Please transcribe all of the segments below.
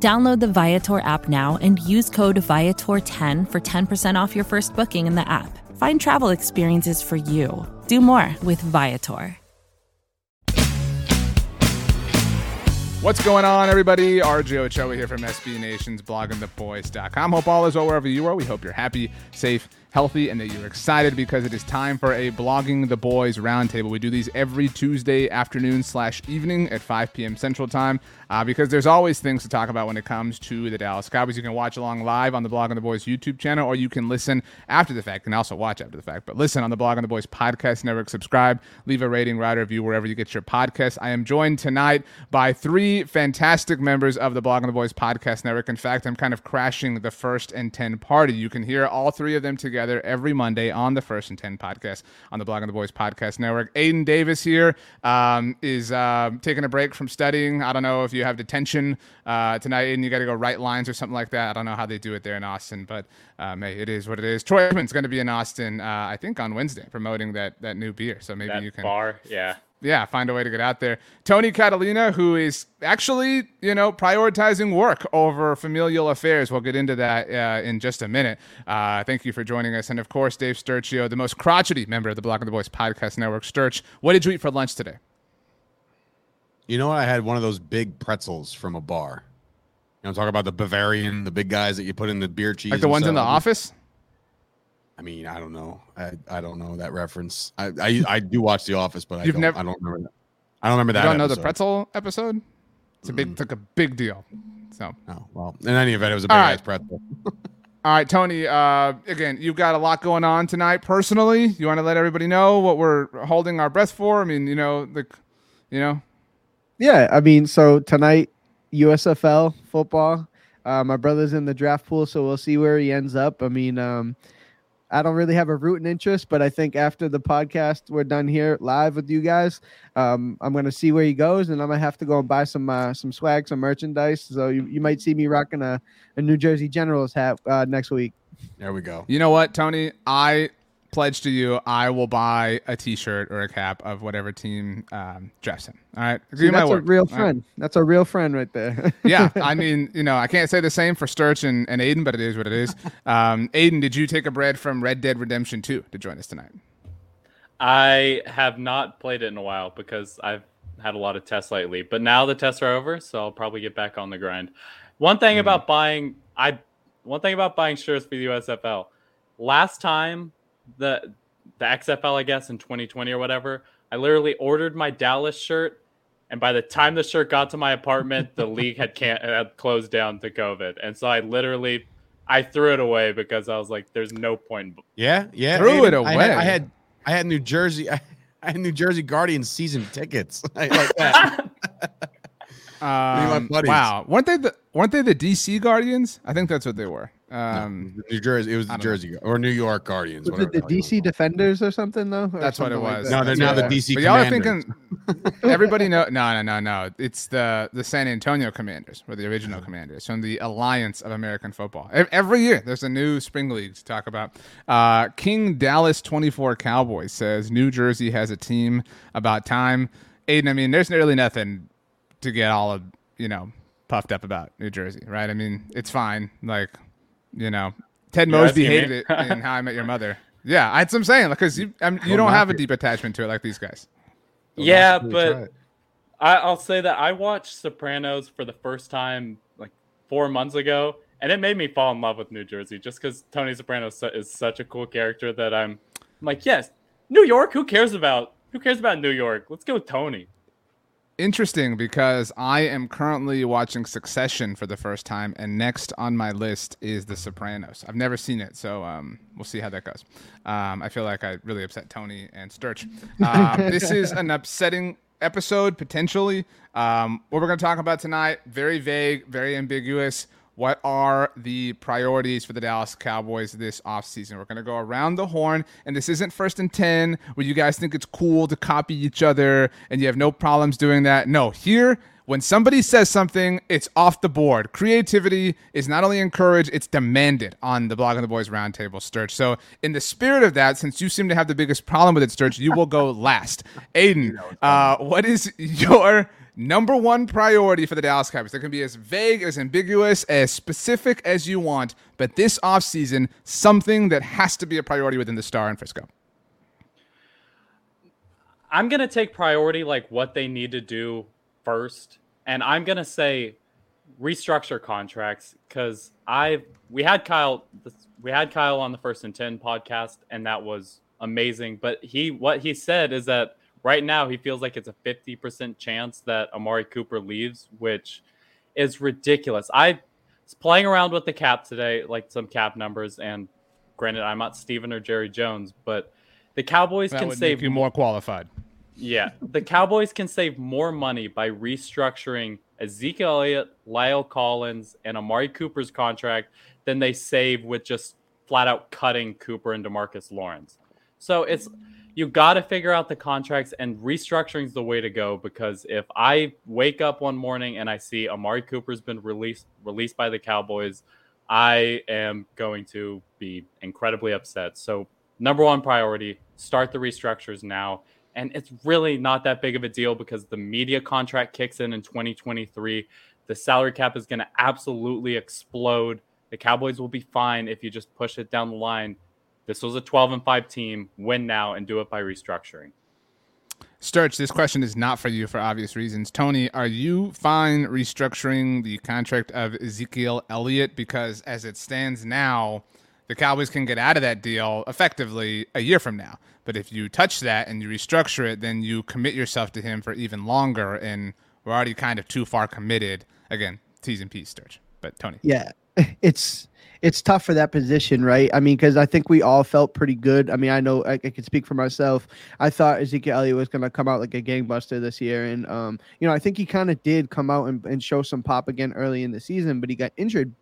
Download the Viator app now and use code Viator10 for 10% off your first booking in the app. Find travel experiences for you. Do more with Viator. What's going on, everybody? RJ Ochoa here from SB Nation's bloggingtheboys.com. Hope all is well wherever you are. We hope you're happy, safe, healthy, and that you're excited because it is time for a Blogging the Boys roundtable. We do these every Tuesday afternoon slash evening at 5 p.m. Central Time uh, because there's always things to talk about when it comes to the Dallas Cowboys. You can watch along live on the Blogging the Boys YouTube channel, or you can listen after the fact and also watch after the fact. But listen on the Blogging the Boys podcast network. Subscribe, leave a rating, write a review wherever you get your podcast. I am joined tonight by three fantastic members of the Blogging the Boys podcast network. In fact, I'm kind of crashing the first and 10 party. You can hear all three of them together every Monday on the First and 10 podcast on the Blogging the Boys podcast network. Aidan Davis here um, is uh, taking a break from studying. I don't know if you have detention uh, tonight and you got to go write lines or something like that. I don't know how they do it there in Austin, but um, hey, it is what it is. Troy Edmonds going to be in Austin, uh, I think, on Wednesday promoting that that new beer. So maybe that you can bar, yeah. Yeah, find a way to get out there. Tony Catalina, who is actually, you know, prioritizing work over familial affairs. We'll get into that uh, in just a minute. Uh, thank you for joining us. And of course, Dave Sturchio, the most crotchety member of the Blogging the Boys podcast network. Sturch, what did you eat for lunch today? You know what? I had one of those big pretzels from a bar. You know, talk about the Bavarian, the big guys that you put in the beer cheese. Like the ones in the office? I mean, I don't know. I, I don't know that reference. I, I, I do watch The Office, but I You've don't, never- I don't remember that. I don't remember that. You don't know the pretzel episode? It's a big, it's like a big deal. So, Oh, well, in any event, it was a big All right. pretzel. all right, Tony. Uh, again, you've got a lot going on tonight. Personally, you want to let everybody know what we're holding our breath for? I mean, you know, the, you know, Yeah, I mean, so tonight USFL football. Uh, my brother's in the draft pool, so we'll see where he ends up. I mean, um, I don't really have a rooting interest, but I think after the podcast we're done here live with you guys, um, I'm gonna see where he goes, and I'm gonna have to go and buy some uh, some swag, some merchandise. So you, you might see me rocking a, a New Jersey Generals hat uh, next week. There we go. You know what, Tony? I pledge to you, I will buy a T-shirt or a cap of whatever team um, drafts him. All right, Give See, you my that's a word. real All right? friend. That's a real friend right there. yeah, I mean, you know, I can't say the same for Sturch and, and Aidan, but it is what it is. Um, Aidan, did you take a bread from Red Dead Redemption 2 to join us tonight? I have not played it in a while because I've had a lot of tests lately. But now the tests are over, so I'll probably get back on the grind. One thing about buying I one thing about buying shirts for the USFL. Last time the the XFL, I guess, in 2020 or whatever, I literally ordered my Dallas shirt, and by the time the shirt got to my apartment, the league had can had closed down to COVID, and so I literally I threw it away because I was like, "There's no point." Yeah, yeah. Threw it Aidan, I had, away. I had, I had New Jersey. I, had New Jersey Guardians season tickets. I like that. Um, wow, weren't they the weren't they the DC Guardians? I think that's what they were. Um, New Jersey. It was the don't know. Jersey or New York Guardians. Was it the whatever hell you DC Defenders or something though? Or That's what it something like was. No, they're now the DC But y'all are thinking everybody know no no no no. It's the the San Antonio Commanders or the original commanders from the Alliance of American Football. Every year there's a new spring league to talk about. Uh, King Dallas 24 Cowboys says New Jersey has a team about time. Aidan, I mean, there's really nothing to get all of you know puffed up about New Jersey, right? I mean, it's fine. Like, you know, Ted Mosby asking me? hated it in How I Met Your Mother. Yeah, that's what I'm saying. Because you, I mean, you don't have a deep attachment to it like these guys. yeah, but. I, I'll say that I watched Sopranos for the first time like four months ago, and it made me fall in love with New Jersey just because Tony Soprano is su- is such a cool character that I'm, I'm like, yes, New York. Who cares about who cares about New York? Let's go with Tony. Interesting because I am currently watching Succession for the first time, and next on my list is The Sopranos. I've never seen it, so um, we'll see how that goes. Um, I feel like I really upset Tony and Sturch. Um, this is an upsetting episode, potentially. Um, what we're going to talk about tonight, very vague, very ambiguous. What are the priorities for the Dallas Cowboys this offseason? We're going to go around the horn, and this isn't first and 10 where you guys think it's cool to copy each other and you have no problems doing that. No, here, when somebody says something, it's off the board. Creativity is not only encouraged, it's demanded on the Blogging the Boys Roundtable, Sturch. So, in the spirit of that, since you seem to have the biggest problem with it, Sturch, you will go last. Aidan, uh, what is your number one priority for the Dallas Cowboys. They can be as vague, as ambiguous, as specific as you want, but this offseason, something that has to be a priority within the star in Frisco. I'm going to take priority like what they need to do first. And I'm going to say restructure contracts because I we had Kyle we had Kyle on the first and 10 podcast and that was amazing but he what he said is that right now he feels like it's a 50% chance that Amari Cooper leaves, which is ridiculous. I was playing around with the cap today, like some cap numbers, and granted, I'm not Stephen or Jerry Jones, but the Cowboys that can save you more qualified. Yeah, the Cowboys can save more money by restructuring Ezekiel Elliott, La'el Collins, and Amari Cooper's contract than they save with just flat out cutting Cooper and Demarcus Lawrence. So it's you got to figure out the contracts and restructuring is the way to go because if I wake up one morning and I see Amari Cooper's been released released by the Cowboys, I am going to be incredibly upset. So, number one priority, start the restructures now. And it's really not that big of a deal because the media contract kicks in in 2023. The salary cap is going to absolutely explode. The Cowboys will be fine if you just push it down the line this was a 12 and 5 team. Win now and do it by restructuring. Sturch, this question is not for you for obvious reasons. Tony, are you fine restructuring the contract of Ezekiel Elliott? Because as it stands now, the Cowboys can get out of that deal effectively a year from now. But if you touch that and you restructure it, then you commit yourself to him for even longer. And we're already kind of too far committed. Again, T's and P's, Sturch. But Tony. Yeah, it's it's tough for that position, right? I mean, because I think we all felt pretty good. I mean, I know I, I can speak for myself. I thought Ezekiel Elliott was going to come out like a gangbuster this year, and um, you know, I think he kind of did come out and, and show some pop again early in the season, but he got injured.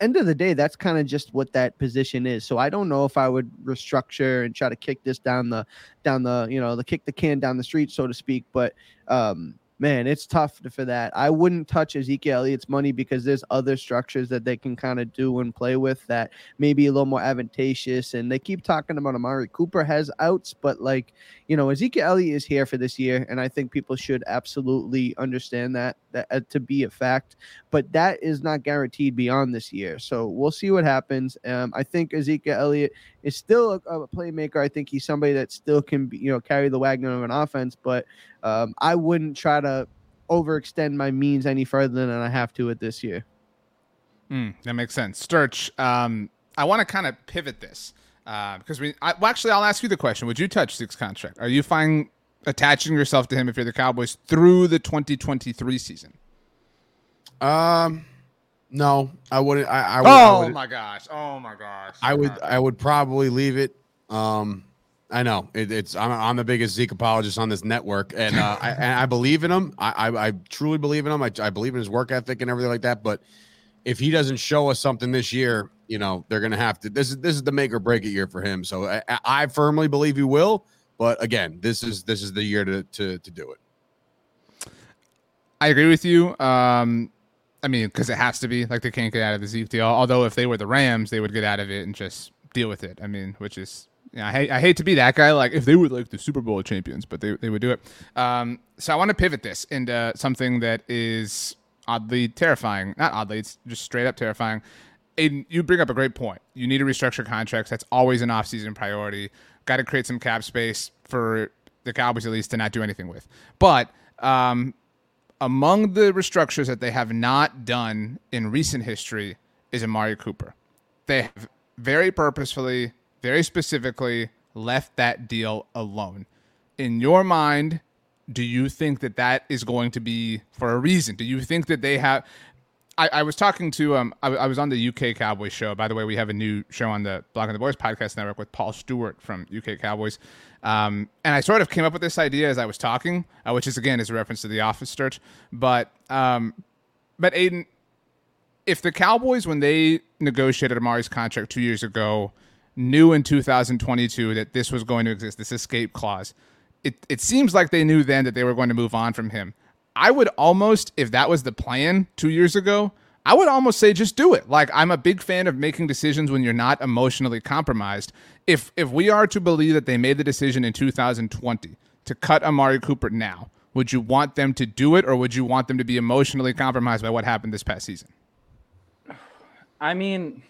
End of the day, that's kind of just what that position is. So I don't know if I would restructure and try to kick this down the down the you know the kick the can down the street, so to speak. But um, man, it's tough for that. I wouldn't touch Ezekiel Elliott's money because there's other structures that they can kind of do and play with that may be a little more advantageous. And they keep talking about Amari Cooper has outs, but like, you know, Ezekiel Elliott is here for this year. And I think people should absolutely understand that, that uh, to be a fact. But that is not guaranteed beyond this year. So we'll see what happens. Um, I think Ezekiel Elliott is still a, a, playmaker. I think he's somebody that still can be, you know, carry the wagon of an offense, but um, I wouldn't try to overextend my means any further than I have to it this year. Mm, that makes sense. Sturch, um, I want to kind of pivot this uh, because we, I, well, actually, I'll ask you the question. Would you touch Zeke's contract? Are you fine attaching yourself to him if you're the Cowboys through the 2023 season? Um, no, I wouldn't. I, I would, oh I my gosh! Oh my gosh! I would. I would probably leave it. Um, I know it, it's. I'm, I'm, the biggest Zeke apologist on this network, and uh, I, and I believe in him. I, I, I truly believe in him. I, I believe in his work ethic and everything like that. But if he doesn't show us something this year, you know they're gonna have to. This is this is the make or break it year for him. So I, I firmly believe he will. But again, this is this is the year to to to do it. I agree with you. Um, I mean, because it has to be like they can't get out of the Zeke deal. Although if they were the Rams, they would get out of it and just deal with it. I mean, which is I hate, I hate to be that guy. Like if they were like the Super Bowl champions, but they, they would do it. Um, so I want to pivot this into something that is oddly terrifying. Not oddly, it's just straight up terrifying. And you bring up a great point. You need to restructure contracts. That's always an off-season priority. Got to create some cap space for the Cowboys at least to not do anything with. But um, among the restructures that they have not done in recent history is Amari Cooper. They have very purposefully, very specifically left that deal alone. In your mind, do you think that that is going to be for a reason? Do you think that they have? I, I was talking to um, I, I, was on the UK Cowboys show. By the way, we have a new show on the Blogging the Boys podcast network with Paul Stewart from UK Cowboys. Um, and I sort of came up with this idea as I was talking, uh, which is again is a reference to the Office Sturch. But um, but Aidan, if the Cowboys, when they negotiated Amari's contract two years ago, knew in 2022 that this was going to exist, this escape clause, it, it seems like they knew then that they were going to move on from him. I would almost, if that was the plan two years ago, I would almost say just do it. Like I'm a big fan of making decisions when you're not emotionally compromised. If if we are to believe that they made the decision in 2020 to cut Amari Cooper now, would you want them to do it or would you want them to be emotionally compromised by what happened this past season? I mean,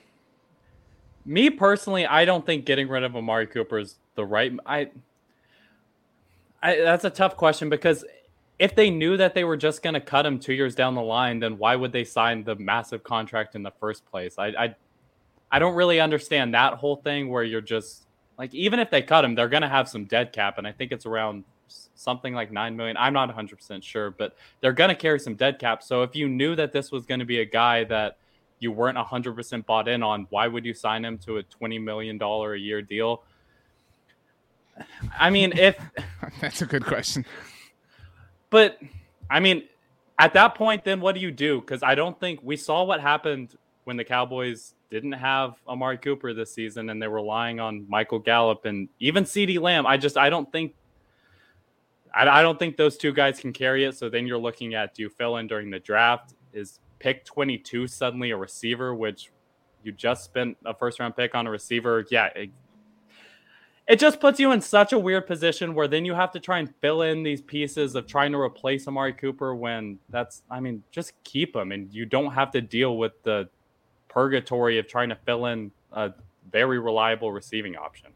me personally, I don't think getting rid of Amari Cooper is the right. I, I that's a tough question because if they knew that they were just going to cut him two years down the line, then why would they sign the massive contract in the first place? I, I, I don't really understand that whole thing where you're just like, even if they cut him, they're going to have some dead cap, and I think it's around something like 9 million. I'm not 100% sure, but they're going to carry some dead cap. So if you knew that this was going to be a guy that you weren't 100% bought in on, why would you sign him to a $20 million a year deal? I mean, if that's a good question. But I mean, at that point, then what do you do? Because I don't think we saw what happened when the Cowboys didn't have Amari Cooper this season and they were relying on Michael Gallup and even CeeDee Lamb. I just I don't think I, I don't think those two guys can carry it. So then you're looking at do you fill in during the draft? Is pick 22 suddenly a receiver, which you just spent a first round pick on a receiver. Yeah, it, just puts you in such a weird position where then you have to try and fill in these pieces of trying to replace Amari Cooper when that's, I mean, just keep him and you don't have to deal with the purgatory of trying to fill in a very reliable receiving option.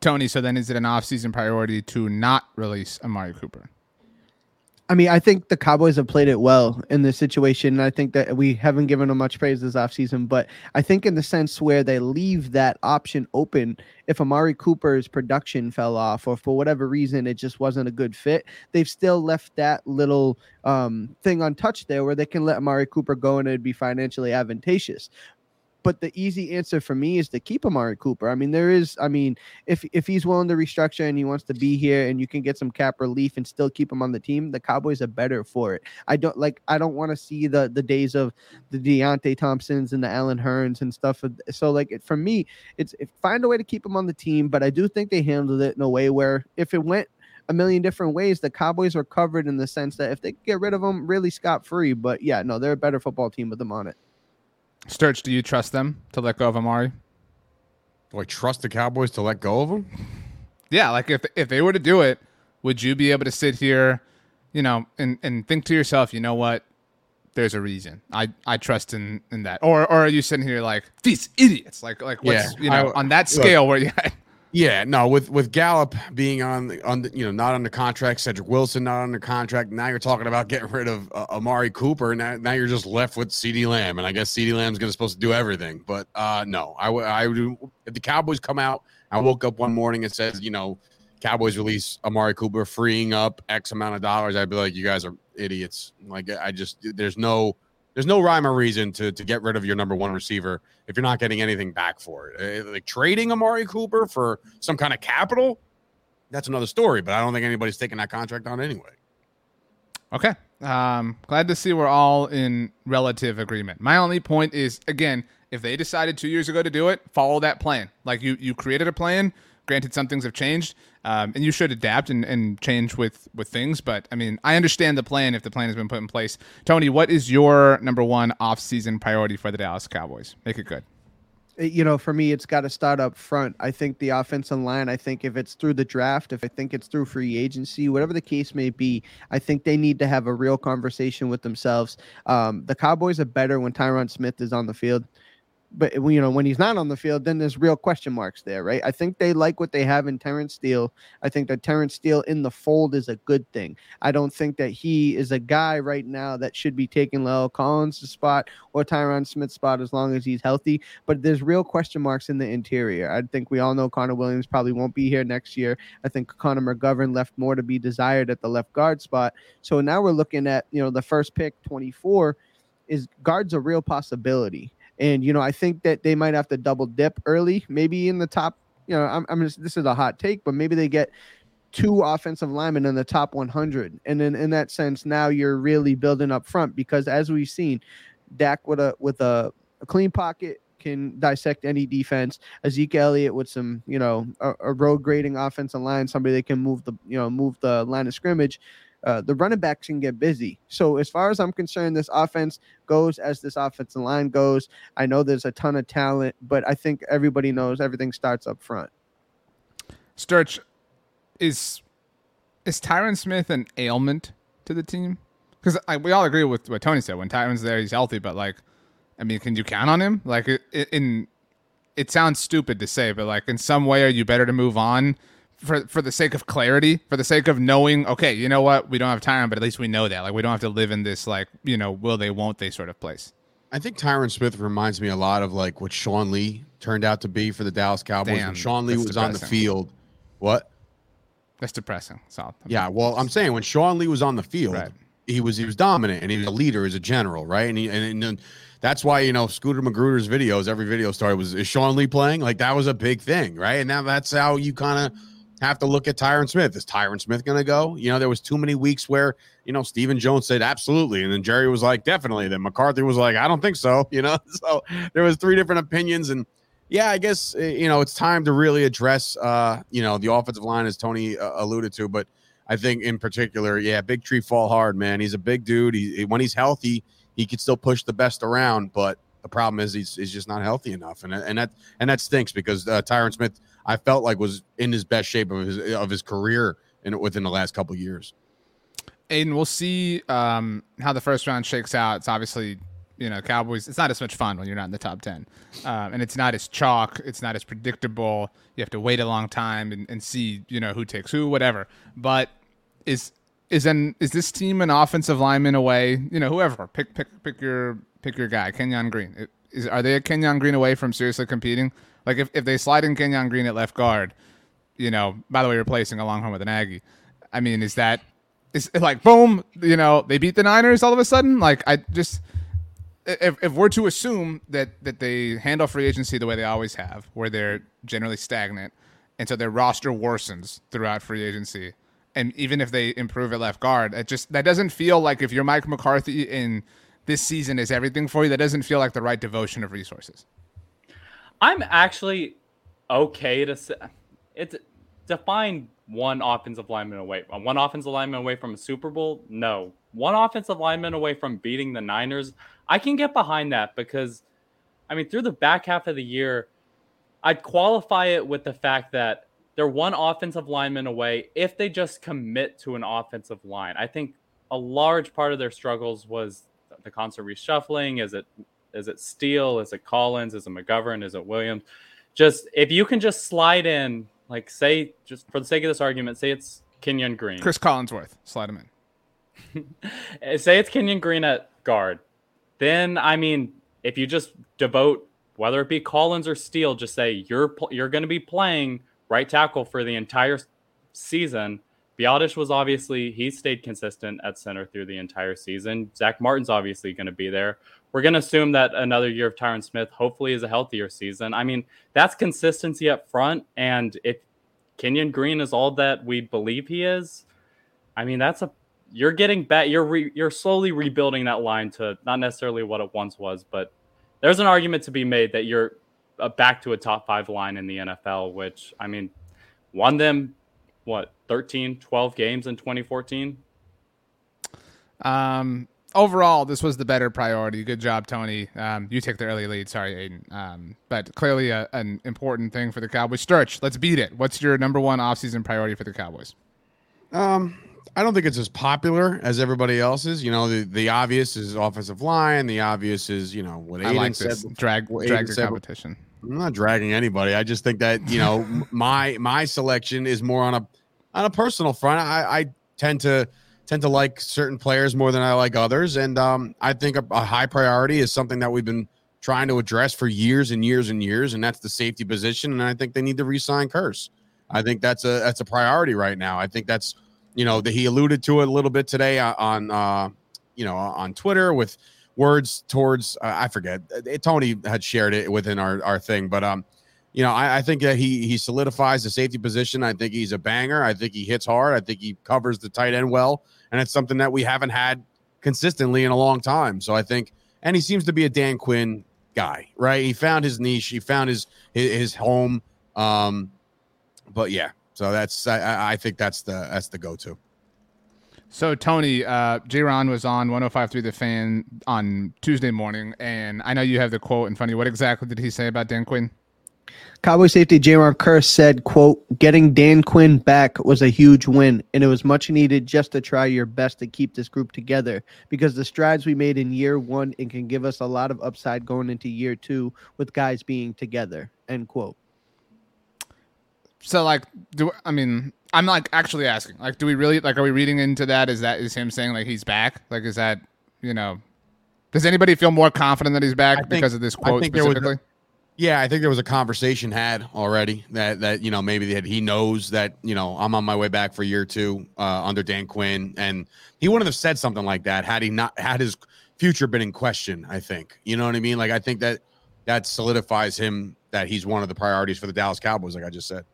Tony, so then is it an offseason priority to not release Amari Cooper? I mean, I think the Cowboys have played it well in this situation. And I think that we haven't given them much praise this offseason, but I think in the sense where they leave that option open if Amari Cooper's production fell off or for whatever reason it just wasn't a good fit, they've still left that little um, thing untouched there where they can let Amari Cooper go and it'd be financially advantageous. But the easy answer for me is to keep Amari Cooper. I mean, there is, I mean, if if he's willing to restructure and he wants to be here and you can get some cap relief and still keep him on the team, the Cowboys are better for it. I don't like I don't want to see the the days of the Deonte Thompsons and the Allen Hurns and stuff. So like for me, it's it, find a way to keep him on the team, but I do think they handled it in a way where if it went a million different ways. The Cowboys are covered in the sense that if they get rid of them, really scot free. But yeah, no, they're a better football team with them on it. Sturch, do you trust them to let go of Amari? Do I trust the Cowboys to let go of him? Yeah, like if if they were to do it, would you be able to sit here, you know, and and think to yourself, you know what? There's a reason. I I trust in in that. Or or are you sitting here like these idiots? Like like what's yeah, you know I, on that scale look, where you Yeah, no, with with Gallup being on on you know not under contract, Cedric Wilson not under contract. Now you're talking about getting rid of uh, Amari Cooper. Now now you're just left with CeeDee Lamb, and I guess CeeDee Lamb's going to supposed to do everything. But uh, no, I would I would if the Cowboys come out. I woke up one morning and says you know Cowboys release Amari Cooper, freeing up X amount of dollars. I'd be like, you guys are idiots. Like I just there's no there's no rhyme or reason to to get rid of your number one receiver if you're not getting anything back for it. Uh, like trading Amari Cooper for some kind of capital, that's another story. But I don't think anybody's taking that contract on anyway. Okay. Um, glad to see we're all in relative agreement. My only point is again, if they decided two years ago to do it, follow that plan. Like you, you created a plan. Granted, some things have changed, um, and you should adapt and, and change with with things. But I mean, I understand the plan if the plan has been put in place. Tony, what is your number one off season priority for the Dallas Cowboys? Make it good you know, for me, it's got to start up front. I think the offensive line, I think if it's through the draft, if I think it's through free agency, whatever the case may be, I think they need to have a real conversation with themselves. Um, the Cowboys are better when Tyron Smith is on the field but uh, you know when he's not on the field, then there's real question marks there, right? I think they like what they have in Terence Steele. I think that Terence Steele in the fold is a good thing. I don't think that he is a guy right now that should be taking La'el Collins' spot or Tyron Smith's spot as long as he's healthy. But there's real question marks in the interior. I think we all know Connor Williams probably won't be here next year. I think Connor McGovern left more to be desired at the left guard spot. So now we're looking at you know the first pick, 24 is guards a real possibility. And you know, I think that they might have to double dip early, maybe in the top. You know, I'm, I'm just this is a hot take, but maybe they get two offensive linemen in the top 100, and then in that sense, now you're really building up front because as we've seen, Dak with a with a, a clean pocket can dissect any defense. Ezekiel Elliott with some, you know, a, a road grading offensive line, somebody that can move the, you know, move the line of scrimmage. Uh, the running backs can get busy. So as far as I'm concerned, this offense goes as this offensive line goes. I know there's a ton of talent, but I think everybody knows everything starts up front. Sturch, is is Tyron Smith an ailment to the team? Because we all agree with what Tony said. When Tyron's there, he's healthy. But like, I mean, can you count on him? Like, in it sounds stupid to say, but like, in some way, are you better to move on for for the sake of clarity, for the sake of knowing? Okay, you know what? We don't have Tyron, but at least we know that. Like, we don't have to live in this like, you know, will they, won't they sort of place. I think Tyron Smith reminds me a lot of like what Sean Lee turned out to be for the Dallas Cowboys Damn, when Sean Lee was depressing. on the field. What? That's depressing. So yeah, well, I'm saying when Sean Lee was on the field, Right. he was he was dominant and he was a leader as a general, right? And he and, and that's why you know Scooter Magruder's videos, every video started was is Sean Lee playing? Like that was a big thing, right? And now that's how you kind of have to look at Tyron Smith. Is Tyron Smith going to go? You know, there was too many weeks where you know Stephen Jones said absolutely, and then Jerry was like definitely. Then McCarthy was like I don't think so. You know, so there was three different opinions and yeah, I guess uh, you know it's time to really address uh, you know the offensive line as Tony uh, alluded to, but I think in particular, yeah, Big Tree fall hard, man. He's a big dude. He, when he's healthy, he can still push the best around, but the problem is he's, he's just not healthy enough, and and that and that stinks because uh, Tyron Smith, I felt like was in his best shape of his of his career in within the last couple years. Aidan, we'll see um, how the first round shakes out. It's obviously, you know, Cowboys. It's not as much fun when you're not in the top ten, um, and it's not as chalk. It's not as predictable. You have to wait a long time and, and see, you know, who takes who, whatever. But is is an is this team an offensive lineman away? You know, whoever pick pick pick your pick your guy, Kenyon Green. Is are they a Kenyon Green away from seriously competing? Like if, if they slide in Kenyon Green at left guard, you know, by the way, replacing a Longhorn with an Aggie. I mean, is that is like boom? You know, they beat the Niners all of a sudden. Like I just if if we're to assume that that they handle free agency the way they always have, where they're generally stagnant, and so their roster worsens throughout free agency, and even if they improve at left guard, it just that doesn't feel like if you're Mike McCarthy in this season is everything for you. That doesn't feel like the right devotion of resources. I'm actually okay to say it's define one offensive lineman away. Uh, one offensive lineman away from a Super Bowl? No. One offensive lineman away from beating the Niners? I can get behind that because I mean through the back half of the year, I'd qualify it with the fact that they're one offensive lineman away if they just commit to an offensive line. I think a large part of their struggles was the constant reshuffling. Is it is it Steele? Is it Collins? Is it McGovern? Is it Williams? Just if you can just slide in, like say, just for the sake of this argument, say it's Kenyon Green. Chris Collinsworth, slide him in. Say it's Kenyon Green at guard. Then I mean, if you just devote whether it be Collins or Steele, just say you're you're going to be playing right tackle for the entire season. Biadasz was obviously he stayed consistent at center through the entire season. Zack Martin's obviously going to be there. We're going to assume that another year of Tyron Smith hopefully is a healthier season. I mean, that's consistency up front, and if Kenyon Green is all that we believe he is, I mean that's a you're getting back. You're re, you're slowly rebuilding that line to not necessarily what it once was, but there's an argument to be made that you're back to a top five line in the NFL, which I mean, won them what 13, 12 games in 2014. Um, overall, this was the better priority. Good job, Tony. Um, you take the early lead. Sorry, Aidan. Um, but clearly a, an important thing for the Cowboys. Sturch, let's beat it. What's your number one offseason priority for the Cowboys? Um, I don't think it's as popular as everybody else's. You know, the, the obvious is offensive line. The obvious is, you know, what I Aidan like said. this. Drag, drag Aidan your said- competition. I'm not dragging anybody. I just think that you know my my selection is more on a on a personal front. I, I tend to tend to like certain players more than I like others, and um, I think a, a high priority is something that we've been trying to address for years and years and years, and that's the safety position. And I think they need to re-sign Kearse. I think that's a that's a priority right now. I think that's you know that he alluded to it a little bit today on- on uh, you know on Twitter with words towards uh, I forget uh, Tony had shared it within our our thing, but um, you know I, I think that he he solidifies the safety position. I think he's a banger. I think he hits hard. I think he covers the tight end well, and it's something that we haven't had consistently in a long time. So I think and he seems to be a Dan Quinn guy, right? He found his niche, he found his his, his home. Um, but yeah, so that's I, I think that's the that's the go to. So Tony, uh. Ron was on 105.3 The Fan on Tuesday morning, and I know you have the quote in front of you. What exactly did he say about Dan Quinn? Cowboy safety Jayron Kearse said, quote, getting Dan Quinn back was a huge win, and it was much needed just to try your best to keep this group together because the strides we made in year one it can give us a lot of upside going into year two with guys being together, end quote. So like, do I mean? I'm like actually asking, like, do we really like? Are we reading into that? Is that is him saying like he's back? Like, is that you know? Does anybody feel more confident that he's back think- because of this I quote think there was a- specifically? Yeah, I think there was a conversation had already that that you know maybe that he knows that you know I'm on my way back for year two uh, under Dan Quinn, and he wouldn't have said something like that had he not had his future been in question. I think you know what I mean. Like I think that that solidifies him that he's one of the priorities for the Dallas Cowboys. Like I just said.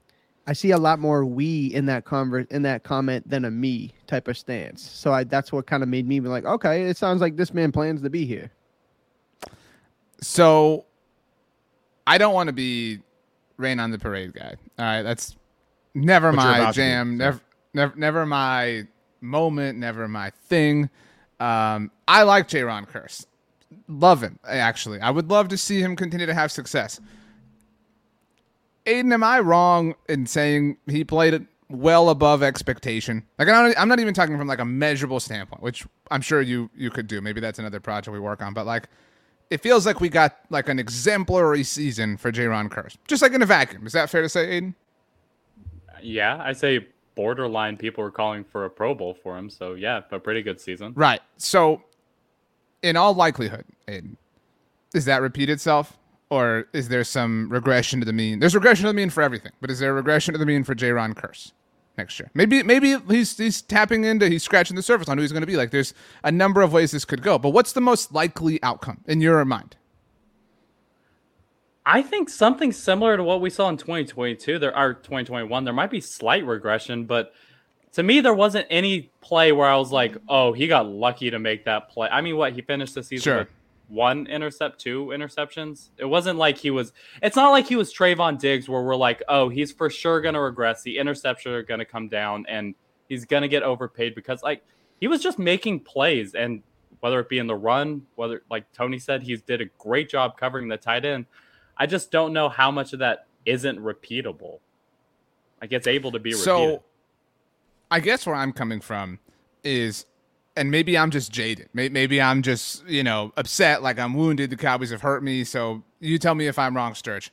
I see a lot more we in that conver- in that comment than a me type of stance. So I that's what kind of made me be like, okay, it sounds like this man plans to be here. So, I don't want to be rain on the parade guy. All right, that's never my jam. Never, never, never my moment. Never my thing. Um, I like Jayron Kearse. Love him actually. I would love to see him continue to have success. Aidan, am I wrong in saying he played it well above expectation? Like I don't, I'm not even talking from like a measurable standpoint, which I'm sure you you could do. Maybe that's another project we work on. But like, it feels like we got like an exemplary season for Jayron Kearse, just like in a vacuum. Is that fair to say, Aidan? Yeah, I say borderline. People were calling for a Pro Bowl for him, so yeah, a pretty good season. Right. So, in all likelihood, Aidan, does that repeat itself? Or is there some regression to the mean? There's regression to the mean for everything, but is there a regression to the mean for Jayron Kearse next year? Maybe maybe he's he's tapping into he's scratching the surface on who he's going to be. Like there's a number of ways this could go, but what's the most likely outcome in your mind? I think something similar to what we saw in 2022. There are 2021. There might be slight regression, but to me, there wasn't any play where I was like, "Oh, he got lucky to make that play." I mean, what he finished the season Sure. with one intercept, two interceptions. It wasn't like he was. It's not like he was Trevon Diggs, where we're like, "Oh, he's for sure gonna regress. The interceptions are gonna come down, and he's gonna get overpaid." Because like he was just making plays, and whether it be in the run, whether like Tony said, he did a great job covering the tight end. I just don't know how much of that isn't repeatable. Like it's able to be repeated. So, I guess where I'm coming from is, and maybe I'm just jaded. Maybe I'm just you know upset, like I'm wounded. The Cowboys have hurt me. So you tell me if I'm wrong, Sturch.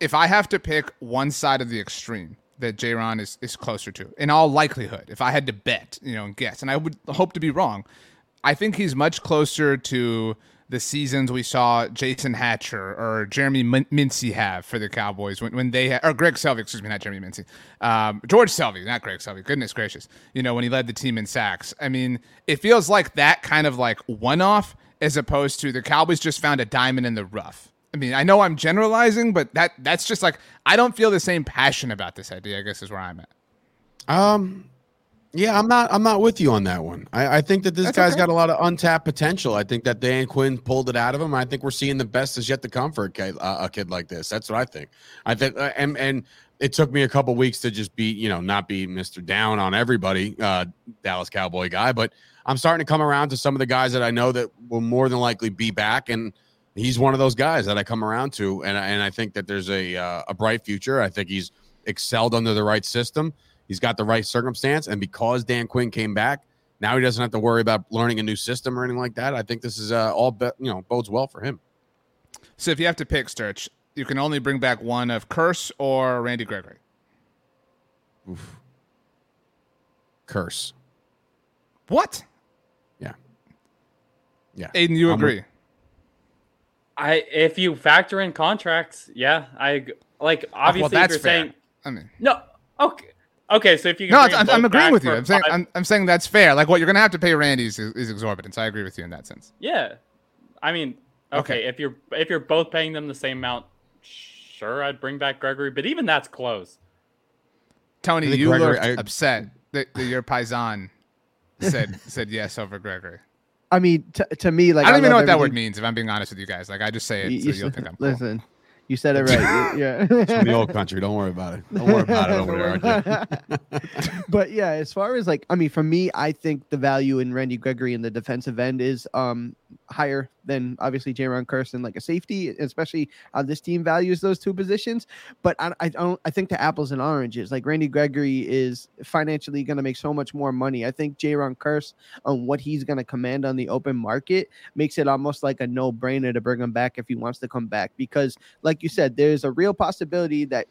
If I have to pick one side of the extreme that Jayron is is closer to, in all likelihood, if I had to bet, you know, and guess, and I would hope to be wrong, I think he's much closer to the seasons we saw Jason Hatcher or Jeremy Min- Mincey have for the Cowboys when, when they had, or Greg Selvie, excuse me, not Jeremy Mincey, um, George Selvie, not Greg Selvie. Goodness gracious, you know when he led the team in sacks. I mean, it feels like that kind of like one off as opposed to the Cowboys just found a diamond in the rough. I mean, I know I'm generalizing, but that that's just like I don't feel the same passion about this idea. I guess is where I'm at. Um, yeah, I'm not. I'm not with you on that one. I, I think that this That's guy's okay. got a lot of untapped potential. I think that Dan Quinn pulled it out of him. I think we're seeing the best is yet to come for a kid, uh, a kid like this. That's what I think. I think, uh, and and it took me a couple weeks to just be, you know, not be Mister Down on everybody, uh, Dallas Cowboy guy, but I'm starting to come around to some of the guys that I know that will more than likely be back, and he's one of those guys that I come around to, and I- and I think that there's a uh, a bright future. I think he's excelled under the right system. He's got the right circumstance, and because Dan Quinn came back, now he doesn't have to worry about learning a new system or anything like that. I think this is uh, all, be- you know, bodes well for him. So if you have to pick, Sturch, you can only bring back one of Kearse or Randy Gregory. Kearse, What? yeah, yeah. Aidan, you I'm agree? I if you factor in contracts, yeah, I g- like obviously well, if that's you're fair. saying I mean, no. Okay, okay. So if you can no, bring I'm, I'm agreeing with you. I'm saying five- I'm, I'm saying that's fair. Like what you're gonna have to pay Randy is, is exorbitant. So I agree with you in that sense. yeah. I mean, okay, Okay. if you're if you're both paying them the same amount, sure, I'd bring back Gregory, but even that's close. Tony, you Gregory- looked I- upset that, that your paisan said said yes over Gregory. I mean, t- to me, like I don't even know love what that word means. If I'm being honest with you guys, like I just say it You- so you you'll think I'm cool. Listen, you said it right. yeah. It's from the old country. Don't worry about it. Don't worry about it over there, but yeah, as far as like, I mean, for me, I think the value in Randy Gregory in the defensive end is um higher than obviously Jaron Curson, like a safety, especially how this team values those two positions. But I, I don't, I think the apples and oranges. Like Randy Gregory is financially going to make so much more money. I think Jayron Kearse on what he's going to command on the open market makes it almost like a no brainer to bring him back if he wants to come back. Because, like you said, there's a real possibility that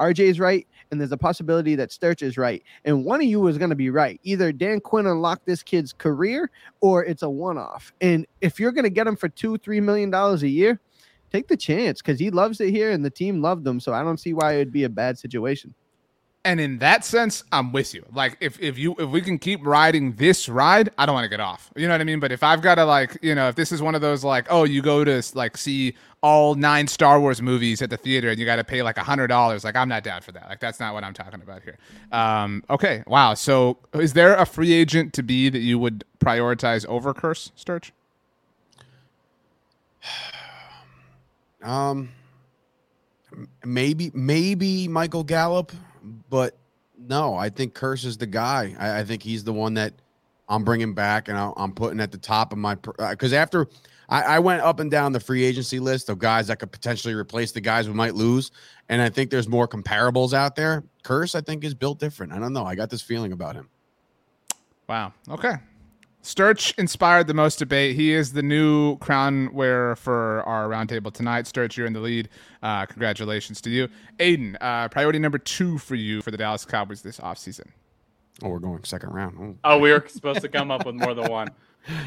RJ is right, and there's a possibility that Sturch is right, and one of you is going to be right. Either Dan Quinn unlocked this kid's career, or it's a one-off. And if you're going to get him for two, three million dollars a year, take the chance because he loves it here, and the team loved him. So I don't see why it'd be a bad situation. And in that sense, I'm with you. Like if if you if we can keep riding this ride, I don't want to get off. You know what I mean? But if I've got to like, you know, if this is one of those like, oh, you go to like see all nine Star Wars movies at the theater and you got to pay like a hundred dollars, like I'm not down for that. Like that's not what I'm talking about here. Um, okay, wow. So is there a free agent to be that you would prioritize over Kearse Sturch? Um, maybe maybe Michael Gallup, but no, I think Kearse is the guy. I, I think he's the one that I'm bringing back, and I, I'm putting at the top of my because uh, after I, I went up and down the free agency list of guys that could potentially replace the guys we might lose, and I think there's more comparables out there. Kearse, I think, is built different. I don't know. I got this feeling about him. Wow. Okay. Sturch inspired the most debate. He is the new crown wearer for our roundtable tonight. Sturch, you're in the lead. Uh, congratulations to you. Aidan, uh, priority number two for you for the Dallas Cowboys this offseason. Oh, we're going second round. Oh. Oh, we were supposed to come up with more than one.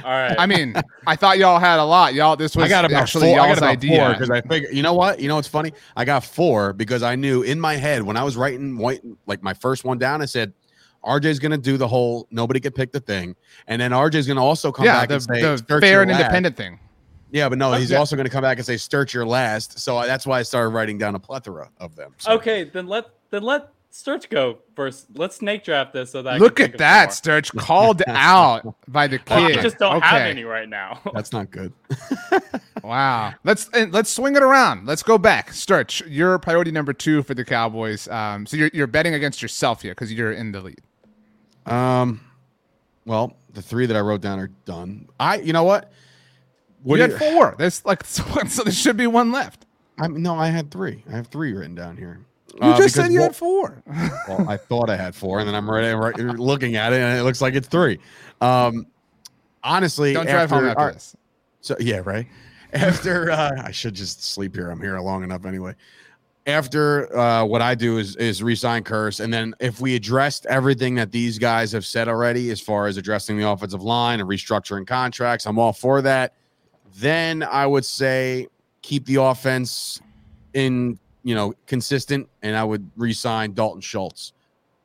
All right. I mean, I thought y'all had a lot. Y'all, this was I got about actually four. I y'all's got about idea. because I figured. You know what? You know what's funny? I got four because I knew in my head when I was writing white, like my first one down. I said, "RJ's going to do the whole nobody could pick the thing," and then RJ's going to also come yeah, back the, and say, the fair and last." independent thing. Yeah, but no, he's Okay. also going to come back and say, "Start your last." So I, that's why I started writing down a plethora of them. So. okay, then let then let Sturch go first. Let's snake draft this so that I Look can at that, some Sturch called out by the more. kid. I just don't have any right now. That's not good. Wow. Let's and let's swing it around. Let's go back. Sturch, your priority number two for the Cowboys. Um, so you're you're betting against yourself here because you're in the lead. Um, well, the three that I wrote down are done. I, you know what? What you do had four. There's like so, so there should be one left. I no, I had three. I have three written down here. You Uh, just because said you Wa- had four. well, I thought I had four, and then I'm right, right looking at it, and it looks like it's three. Um, honestly, Don't drive home after this. So yeah, right. After uh, I should just sleep here. I'm here long enough anyway. After uh, what I do is is resign Kearse, and then if we addressed everything that these guys have said already, as far as addressing the offensive line and restructuring contracts, I'm all for that. Then I would say keep the offense in you know consistent, and I would resign Dalton Schultz.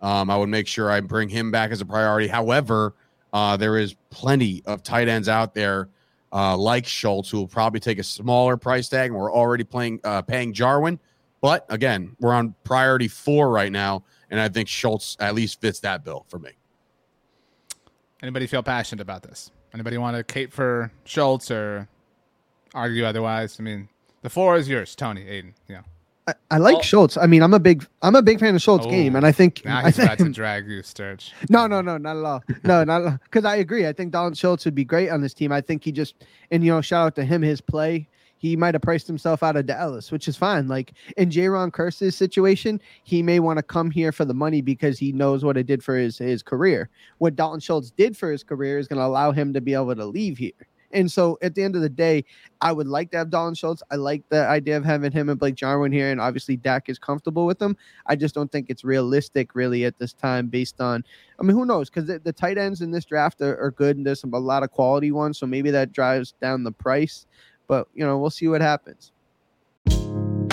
Um, I would make sure I bring him back as a priority. However, uh, there is plenty of tight ends out there uh, like Schultz who will probably take a smaller price tag, and we're already playing uh, paying Jarwin. But again, we're on priority four right now, and I think Schultz at least fits that bill for me. Anybody feel passionate about this? Anybody want to cape for Schultz or argue otherwise? I mean, the floor is yours, Tony, Aidan. Yeah. I, I like Well- Schultz. I mean, I'm a big I'm a big fan of Schultz Oh, game, and I think Now I he's about to think drag you, Sturch. no, no, no, not at all. No, not because I agree. I think Dalton Schultz would be great on this team. I think he just and you know, shout out to him, his play. He might have priced himself out of Dallas, which is fine. Like in Jayron Kearse's situation, he may want to come here for the money because he knows what it did for his his career. What Dalton Schultz did for his career is going to allow him to be able to leave here. And so at the end of the day, I would like to have Dalton Schultz. I like the idea of having him and Blake Jarwin here, and obviously Dak is comfortable with them. I just don't think it's realistic, really, at this time, based on. I mean, who knows? Because the, the tight ends in this draft are, are good, and there's some a lot of quality ones, so maybe that drives down the price. But you know, we'll see what happens.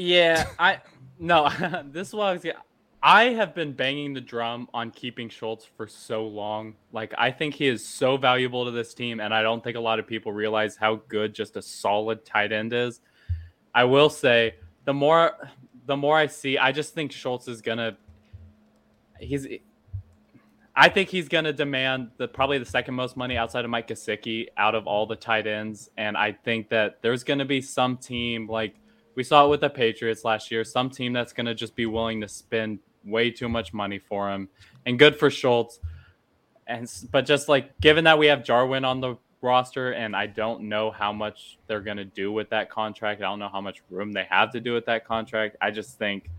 Yeah, I no. this was I have been banging the drum on keeping Schultz for so long. Like I think he is so valuable to this team, and I don't think a lot of people realize how good just a solid tight end is. I will say the more the more I see, I just think Schultz is gonna he's I think he's gonna demand the probably the second most money outside of Mike Gesicki out of all the tight ends. And I think that there's gonna be some team like we saw it with the Patriots last year, some team that's gonna just be willing to spend way too much money for him. And good for Schultz. And but just like given that we have Jarwin on the roster and I don't know how much they're gonna do with that contract. I don't know how much room they have to do with that contract. I just think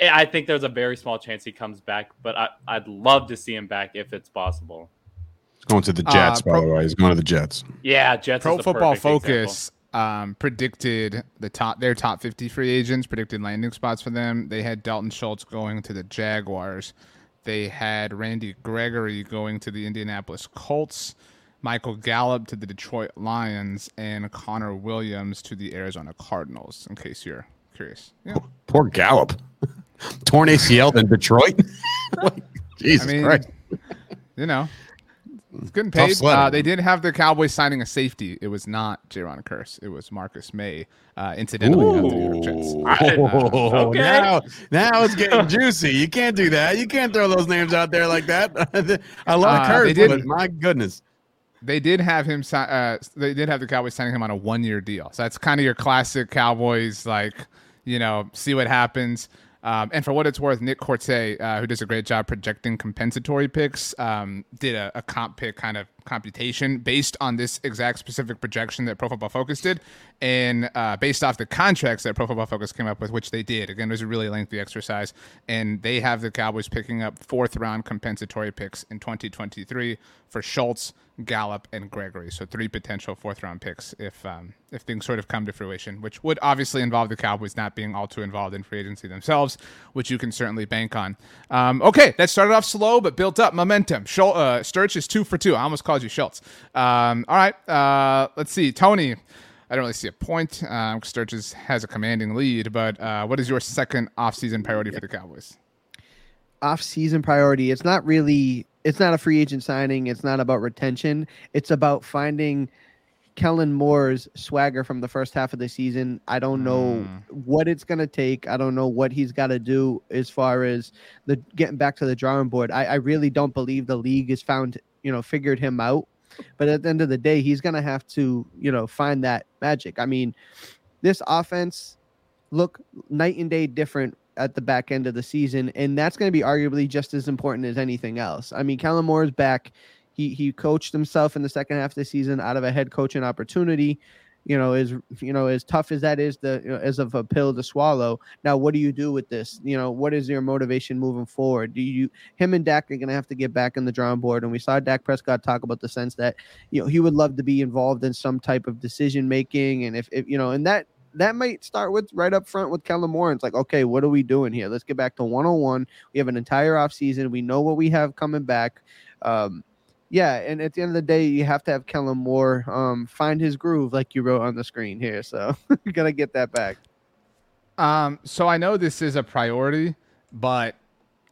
I I think there's a very small chance he comes back, but I, I'd love to see him back if it's possible. He's going to the Uh, Jets, by pro- the way. He's going to the Jets. Yeah, Jets. Pro is the Football perfect example. Focus um, predicted the top their top 50 free agents, predicted landing spots for them. They had Dalton Schultz going to the Jaguars. They had Randy Gregory going to the Indianapolis Colts, Michael Gallup to the Detroit Lions, and Connor Williams to the Arizona Cardinals. In case you're curious, yeah. Poor Gallup. Torn ACL in Detroit. Like, Jesus I mean, Christ. you know, it's getting Tough paid. sledding. Uh, they did have the Cowboys signing a safety. It was not Jayron Kearse. It was Marcus Maye. Uh, incidentally, of the New York Jets. Oh, Okay. now, now it's getting juicy. You can't do that. You can't throw those names out there like that. I love Uh, Kurt, did- but my goodness. They did have him. Uh, they did have the Cowboys signing him on a one-year deal. So that's kind of your classic Cowboys, like you know, see what happens. Um, and for what it's worth, Nick Korte, uh, who does a great job projecting compensatory picks, um, did a, a comp pick kind of computation based on this exact specific projection that Pro Football Focus did, and uh, based off the contracts that Pro Football Focus came up with, which they did. Again, it was a really lengthy exercise, and they have the Cowboys picking up fourth round compensatory picks in 2023 for Schultz, Gallup, and Gregory. So three potential fourth round picks if um, if things sort of come to fruition, which would obviously involve the Cowboys not being all too involved in free agency themselves, which you can certainly bank on. Um, okay, that started off slow but built up momentum. Schul- uh, Sturch is two for two. I almost called you Schultz. Um, all right, uh, let's see, Tony. I don't really see a point. Um, Sturch is, has a commanding lead, but uh, what is your second offseason priority for the Cowboys? off-season priority. It's not really. It's not a free agent signing. It's not about retention. It's about finding Kellen Moore's swagger from the first half of the season. I don't know what it's gonna take. I don't know what he's got to do as far as the getting back to the drawing board. I, I really don't believe the league has found you know figured him out. But at the end of the day, he's gonna have to you know find that magic. I mean, this offense look night and day different at the back end of the season, and that's going to be arguably just as important as anything else. I mean, Kellen Moore is back. He he coached himself in the second half of the season out of a head coaching opportunity. You know, is you know, as tough as that is, the you know, as of a pill to swallow. Now, what do you do with this? You know, what is your motivation moving forward? Do you him and Dak are going to have to get back in the drawing board? And we saw Dak Prescott talk about the sense that you know he would love to be involved in some type of decision making, and if, if you know, and that that might start with right up front with Kellen Moore. It's like, okay, what are we doing here? Let's get back to 101. We have an entire offseason. We know what we have coming back. Um, yeah, and at the end of the day, you have to have Kellen Moore um, find his groove, like you wrote on the screen here. So you gotta get that back. Um, so I know this is a priority, but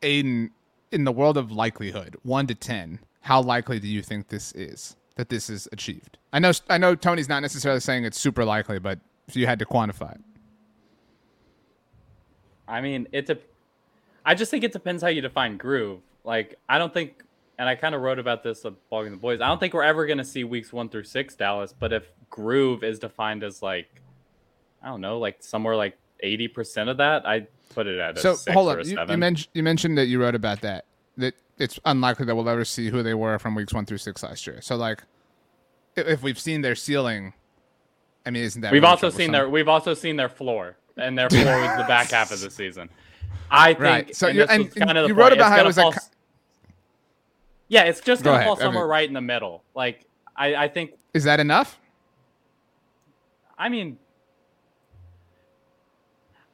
Aidan, in the world of likelihood, one to ten, how likely do you think this is that this is achieved? I know, I know, Tony's not necessarily saying it's super likely, but if you had to quantify it, I mean, it's a. I just think it depends how you define groove. Like, I don't think, and I kind of wrote about this of blogging the boys. I don't think we're ever going to see weeks one through six Dallas. But if groove is defined as like, I don't know, like somewhere like eighty percent of that, I put it at a so six hold a You, you, mentioned you mentioned that you wrote about that that it's unlikely that we'll ever see who they were from weeks one through six last year. So like, if we've seen their ceiling, I mean, isn't that we've really also seen their we've also seen their floor. and their floor was the back half of the season. I think. Right. So and and was kind of the you wrote point, about it's how it was like fall s- Yeah, it's just gonna ahead, fall I mean- somewhere right in the middle. Like I, I think. Is that enough? I mean,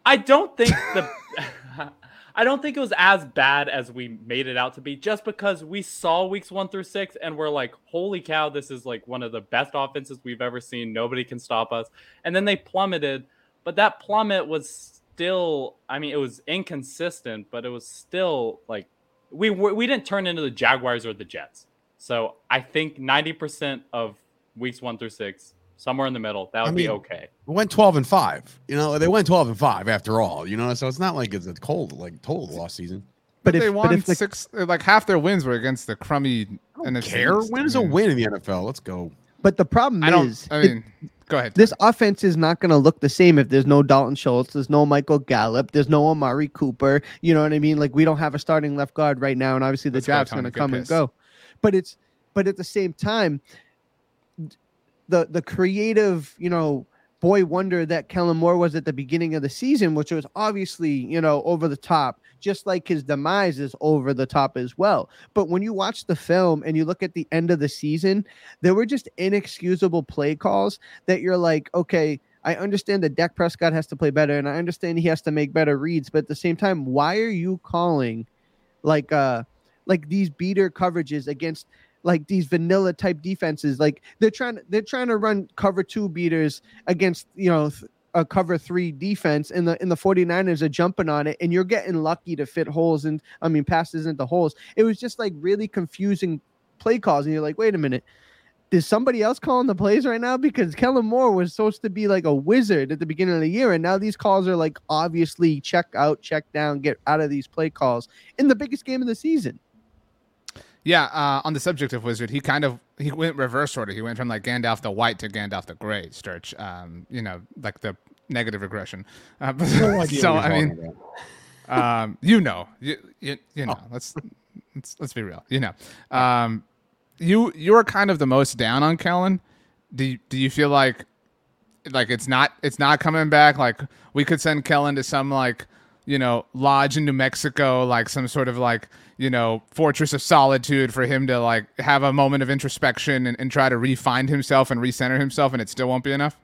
I don't think the. I don't think it was as bad as we made it out to be just because we saw weeks one through six and we're like, holy cow, this is like one of the best offenses we've ever seen. Nobody can stop us. And then they plummeted, but that plummet was still, I mean, it was inconsistent, but it was still like we we we didn't turn into the Jaguars or the Jets. So I think 90% of weeks one through six, somewhere in the middle, that would I be okay. We went 12 and 5. You know, they went 12 and 5 after all, you know, so it's not like it's a cold, like total lost season. But they if, won but if the, six, like half their wins were against the crummy. I don't NFC care. East. Win is I a win in the NFL. Let's go. but the problem I don't. is, I it- mean, go ahead. this offense is not going to look the same if there's no Dalton Schultz, there's no Michael Gallup, there's no Amari Cooper. You know what I mean? Like we don't have a starting left guard right now, and obviously the Let's draft's going to come and go. But it's but at the same time, the the creative, you know, boy wonder that Kellen Moore was at the beginning of the season, which was obviously you know over the top, just like his demise is over the top as well. But when you watch the film and you look at the end of the season, there were just inexcusable play calls that you're like, okay, I understand that Dak Prescott has to play better, and I understand he has to make better reads, but at the same time, why are you calling like uh like these beater coverages against like these vanilla type defenses? Like they're trying they're trying to run cover two beaters against you know th- a cover three defense and the in the 49ers are jumping on it and you're getting lucky to fit holes and I mean passes into holes. It was just like really confusing play calls and you're like, wait a minute is somebody else calling the plays right now? Because Kellen Moore was supposed to be like a wizard at the beginning of the year, and now these calls are like obviously check out, check down, get out of these play calls in the biggest game of the season. Yeah, uh, on the subject of Wizard, he kind of he went reverse order. He went from like Gandalf the White to Gandalf the Gray, Sturch. Um, you know, like the negative regression. Uh, No so I mean, um, you know, you you, you know. Oh. Let's, let's let's be real. You know, um, you you're kind of the most down on Kellen. Do you, do you feel like like it's not it's not coming back? Like we could send Kellen to some like you know lodge in New Mexico, like some sort of like you know fortress of solitude for him to like have a moment of introspection and, and try to re-find himself and recenter himself, and it still won't be enough.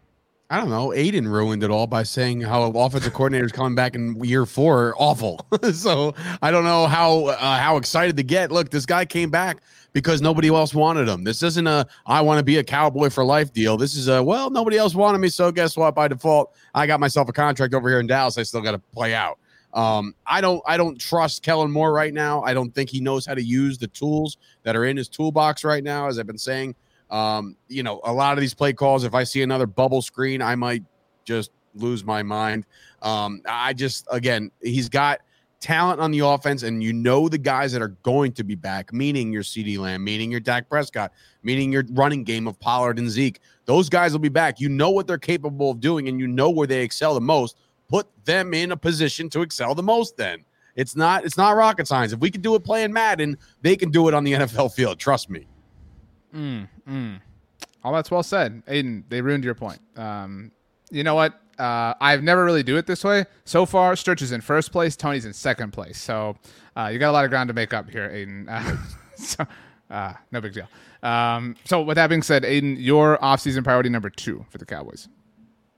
I don't know. Aidan ruined it all by saying how offensive coordinators coming back in year four are awful. so I don't know how uh, how excited to get. Look, this guy came back because nobody else wanted him. This isn't a I want to be a cowboy for life deal. This is a well, nobody else wanted me, so guess what? By default, I got myself a contract over here in Dallas. I still got to play out. Um, I don't I don't trust Kellen Moore right now. I don't think he knows how to use the tools that are in his toolbox right now, as I've been saying. Um, you know, a lot of these play calls, if I see another bubble screen, I might just lose my mind. Um, I just again, he's got talent on the offense, and you know the guys that are going to be back, meaning your CeeDee Lamb, meaning your Dak Prescott, meaning your running game of Pollard and Zeke. Those guys will be back. You know what they're capable of doing, and you know where they excel the most. Put them in a position to excel the most. Then it's not it's not rocket science. If we can do it playing Madden, they can do it on the NFL field. Trust me. Mm, mm. All that's well said, Aidan. They ruined your point. Um, you know what? Uh, I've never really do it this way. So far, Sturch is in first place. Tony's in second place. So uh, you got a lot of ground to make up here, Aidan. Uh, so uh, no big deal. Um, so with that being said, Aidan, your offseason priority number two for the Cowboys.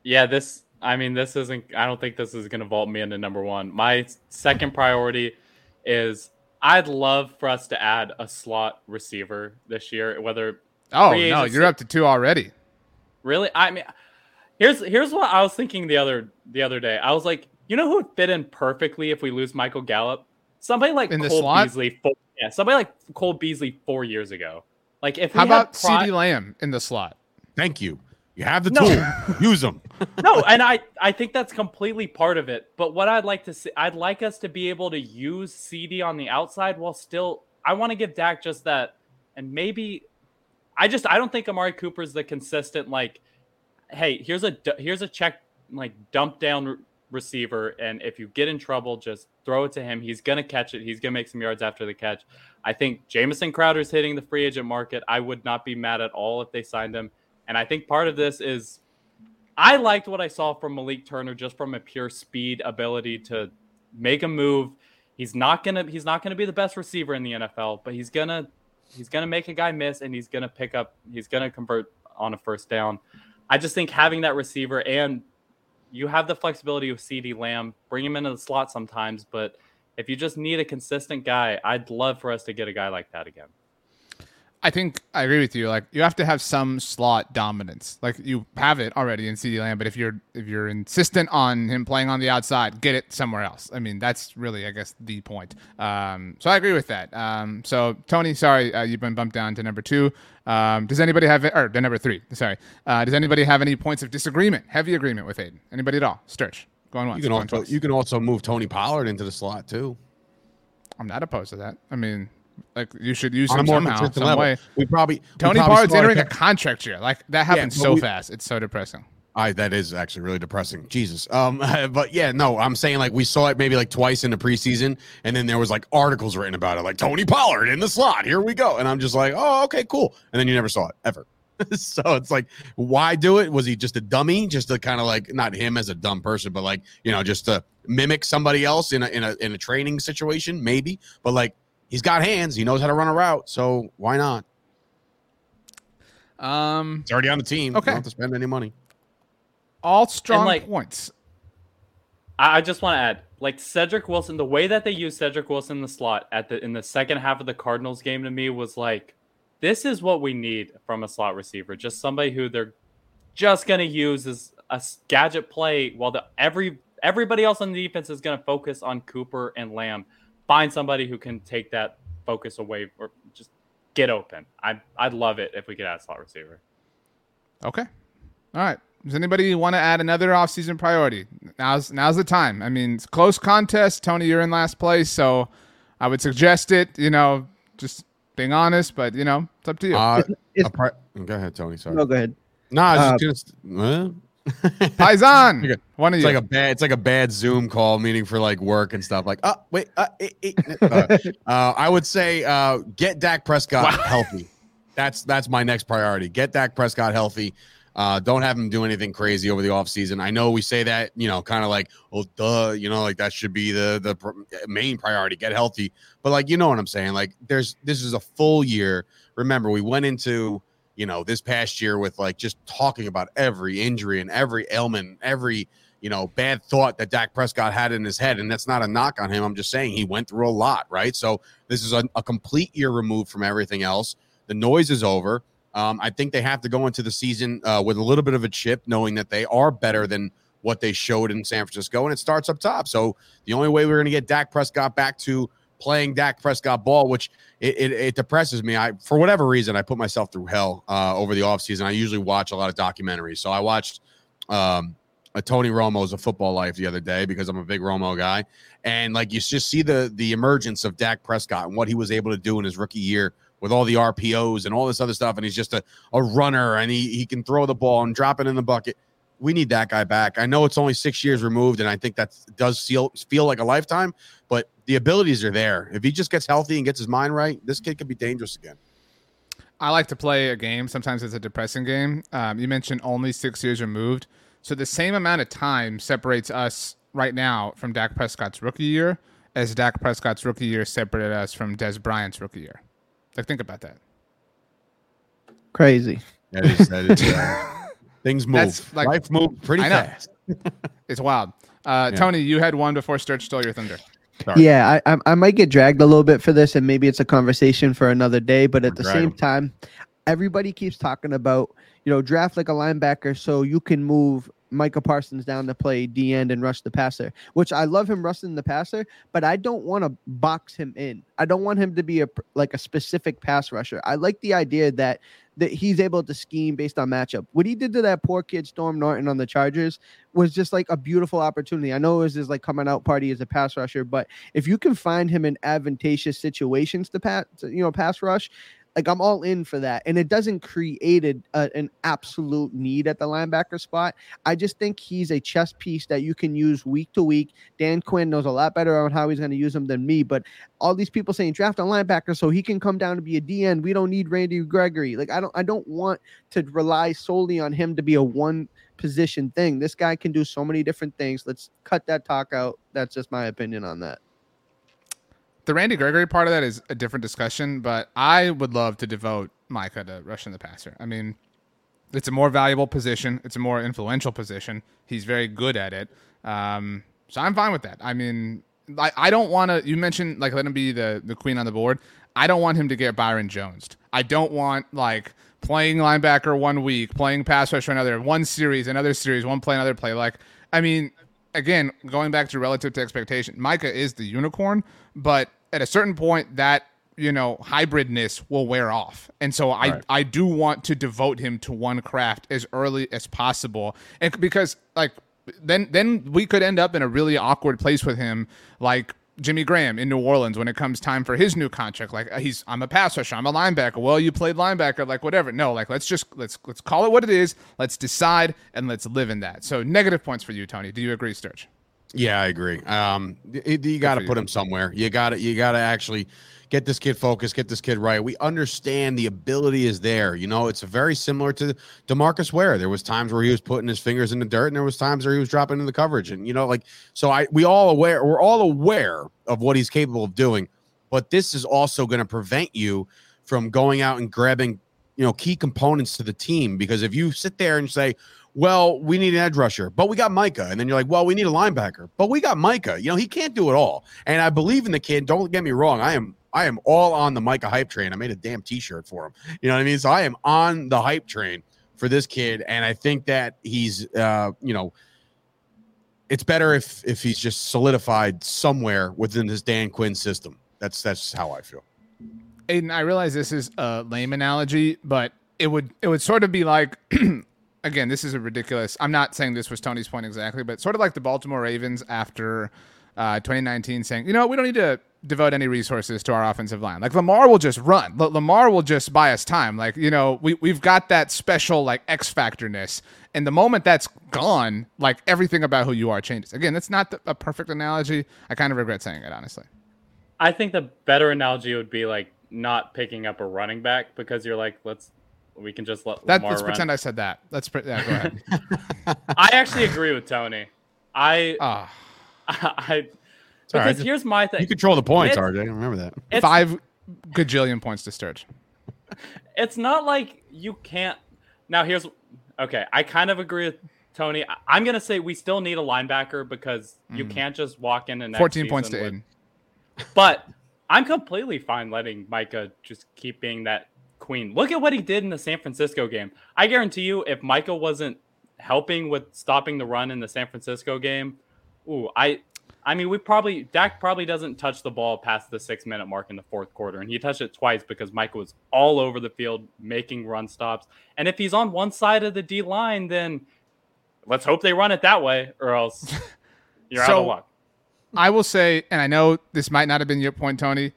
Yeah, this. I mean, this isn't. I don't think this is going to vault me into number one. My second priority is I'd love for us to add a slot receiver this year. Whether Oh no, you're up to two already. really, I mean, here's here's what I was thinking the other the other day. I was like, you know who would fit in perfectly if we lose Michael Gallup? Somebody like In the Cole slot? Beasley. Four, yeah, somebody like Cole Beasley four years ago. Like if we How had about pri- CeeDee Lamb in the slot? Thank you. You have the No. tool. Use them. no, and I I think that's completely part of it. But what I'd like to see, I'd like us to be able to use CeeDee on the outside while still. I want to give Dak just that, and maybe I just I don't think Amari Cooper's the consistent like, hey, here's a here's a check like dump down re- receiver, and if you get in trouble, just throw it to him. He's gonna catch it. He's gonna make some yards after the catch. I think Jamison Crowder's hitting the free agent market. I would not be mad at all if they signed him. And I think part of this is I liked what I saw from Malik Turner just from a pure speed ability to make a move. He's not gonna he's not gonna be the best receiver in the NFL, but he's gonna he's gonna make a guy miss and he's gonna pick up he's gonna convert on a first down. I just think having that receiver and you have the flexibility of CeeDee Lamb, bring him into the slot sometimes, but if you just need a consistent guy, I'd love for us to get a guy like that again. I think I agree with you. Like you have to have some slot dominance. Like you have it already in CeeDee Lamb, but if you're if you're insistent on him playing on the outside, get it somewhere else. I mean, that's really, I guess, the point. Um, so I agree with that. Um, so Tony, sorry, uh, you've been bumped down to number two. Um, does anybody have or the number three? Sorry. Uh, does anybody have any points of disagreement, heavy agreement with Aidan? Anybody at all? Sturch, going once. You can also twice. you can also move Tony Pollard into the slot too. I'm not opposed to that. I mean, like you should use On him more somehow, some level. way. We probably we Tony probably Pollard's entering a contract year. Like that happens but so we- fast. It's so depressing. I that is actually really depressing. Jesus. Um, but yeah, no, I'm saying like we saw it maybe like twice in the preseason, and then there was like articles written about it, like Tony Pollard in the slot. Here we go, and I'm just like, oh, okay, cool. And then you never saw it ever. so it's like, why do it? Was he just a dummy? Just to kind of like not him as a dumb person, but like you know, just to mimic somebody else in a in a in a training situation, maybe. But like he's got hands, he knows how to run a route, so why not? Um, It's already on the team. You Okay. don't have to spend any money. all strong like- points. I I just want to add, like Cedric Wilson, the way that they used Cedric Wilson in the slot at the in the second half of the Cardinals game to me was like, this is what we need from a slot receiver. Just somebody who they're just gonna use as a gadget play while the every everybody else on the defense is gonna focus on Cooper and Lamb. Find somebody who can take that focus away or just get open. I I'd love it if we could add a slot receiver. Okay. All right. Does anybody want to add another offseason priority? Now's now's the time. I mean, it's a close contest. Tony, you're in last place, so I would suggest it. You know, just being honest, but you know, it's up to you. Uh, it's- a pri- go ahead, Tony. Sorry. No, go ahead. No, I Uh, was just gonna. Paisan, Okay. one of it's you. like a bad. It's like a bad Zoom call meeting for like work and stuff. Like, oh wait, uh, eh, eh, uh, uh, I would say uh, get Dak Prescott healthy. That's that's my next priority. Get Dak Prescott healthy. Uh, don't have him do anything crazy over the offseason. I know we say that, you know, kind of like, oh, duh, you know, like that should be the the pr- main priority. Get healthy, but like, you know what I'm saying? Like, there's this is a full year. Remember, we went into you know, this past year with like just talking about every injury and every ailment, every, you know, bad thought that Dak Prescott had in his head. And that's not a knock on him. I'm just saying he went through a lot, right? So this is a, a complete year removed from everything else. The noise is over. Um, I think they have to go into the season uh, with a little bit of a chip, knowing that they are better than what they showed in San Francisco, and it starts up top. So the only way we're going to get Dak Prescott back to playing Dak Prescott ball, which it, it, it depresses me. I for whatever reason I put myself through hell uh, over the offseason. I usually watch a lot of documentaries, so I watched um, a Tony Romo's A Football Life the other day because I'm a big Romo guy, and like you just see the the emergence of Dak Prescott and what he was able to do in his rookie year with all the RPOs and all this other stuff, and he's just a, a runner and he he can throw the ball and drop it in the bucket. We need that guy back. I know it's only six years removed, and I think that does feel feel like a lifetime, but the abilities are there. If he just gets healthy and gets his mind right, this kid could be dangerous again. I like to play a game. Sometimes it's a depressing game. Um, you mentioned only six years removed. So the same amount of time separates us right now from Dak Prescott's rookie year as Dak Prescott's rookie year separated us from Dez Bryant's rookie year. Like, think about that. Crazy. That is, that is uh, things move. That's like- Life moves pretty I fast. It's wild. Uh, Yeah. Tony, you had one before Sturch stole your thunder. Sorry. Yeah, I, I I might get dragged a little bit for this, and maybe it's a conversation for another day. But at the Drag same 'em. time, everybody keeps talking about you know draft like a linebacker so you can move Micah Parsons down to play D end and rush the passer, which I love him rushing the passer, but I don't want to box him in. I don't want him to be a like a specific pass rusher. I like the idea that that he's able to scheme based on matchup. What he did to that poor kid Storm Norton on the Chargers was just like a beautiful opportunity. I know it was his like coming out party as a pass rusher, but if you can find him in advantageous situations to pass, you know, pass rush, Like I'm all in for that, and it doesn't create a, a, an absolute need at the linebacker spot. I just think he's a chess piece that you can use week to week. Dan Quinn knows a lot better on how he's going to use him than me. But all these people saying draft a linebacker so he can come down to be a DN. We don't need Randy Gregory. Like I don't I don't want to rely solely on him to be a one position thing. This guy can do so many different things. Let's cut that talk out. That's just my opinion on that the Randy Gregory part of that is a different discussion, but I would love to devote Micah to rushing the passer. I mean, it's a more valuable position. It's a more influential position. He's very good at it. Um, so I'm fine with that. I mean, I, I don't want to. You mentioned like let him be the the queen on the board. I don't want him to get Byron Jones. I don't want like playing linebacker one week, playing pass rusher another, one series, another series, one play, another play. Like, I mean, again, going back to relative to expectation, Micah is the unicorn, but at a certain point that you know hybridness will wear off and so i right. i do want to devote him to one craft as early as possible and because like then then we could end up in a really awkward place with him like Jimmy Graham in New Orleans when it comes time for his new contract. Like uh, he's I'm a pass rusher, I'm a linebacker. Well, you played linebacker, like whatever. No, like let's just let's let's call it what it is. Let's decide and let's live in that. So negative points for you, Tony. Do you agree, Sturch? Yeah, I agree. Um, it, you got to put him somewhere. You got to you got to actually get this kid focused, get this kid right. We understand the ability is there. You know, it's very similar to DeMarcus Ware. There was times where he was putting his fingers in the dirt, and there was times where he was dropping into the coverage. And you know, like so, I we all aware we're all aware of what he's capable of doing. But this is also going to prevent you from going out and grabbing you know key components to the team because if you sit there and say well, we need an edge rusher, but we got Micah. And then you're like, well, we need a linebacker, but we got Micah. You know, he can't do it all. And I believe in the kid. Don't get me wrong. I am I am all on the Micah hype train. I made a damn t-shirt for him. You know what I mean? So I am on the hype train for this kid. And I think that he's uh, you know, it's better if if he's just solidified somewhere within this Dan Quinn system. That's that's how I feel. Aiden, I realize this is a lame analogy, but it would it would sort of be like again, this is a ridiculous. I'm not saying this was Tony's point exactly, but sort of like the Baltimore Ravens after uh, 2019 saying, you know, we don't need to devote any resources to our offensive line. Like Lamar will just run. L- Lamar will just buy us time. Like, you know, we, we've got that special like X factorness. And the moment that's gone, like everything about who you are changes. Again, that's not the, a perfect analogy. I kind of regret saying it, honestly. I think the better analogy would be like not picking up a running back because you're like, let's we can just let that, Lamar let's run. pretend I said that. Let's pre- yeah, go ahead. I actually agree with Tony. I uh, I because here's my thing. You control the points, RJ. Remember that. Five gajillion points to Sturch. It's not like you can't. Now here's okay. I kind of agree with Tony. I'm gonna say we still need a linebacker because you mm. can't just walk in and 14 points to with, Aidan. But I'm completely fine letting Micah just keep being that queen. Look at what he did in the San Francisco game. I guarantee you, if Micah wasn't helping with stopping the run in the San Francisco game, ooh, I I mean, we probably Dak probably doesn't touch the ball past the six minute mark in the fourth quarter, and he touched it twice because Micah was all over the field making run stops. And if he's on one side of the D line, then let's hope they run it that way, or else you're so, out of luck. I will say, and I know this might not have been your point, Tony.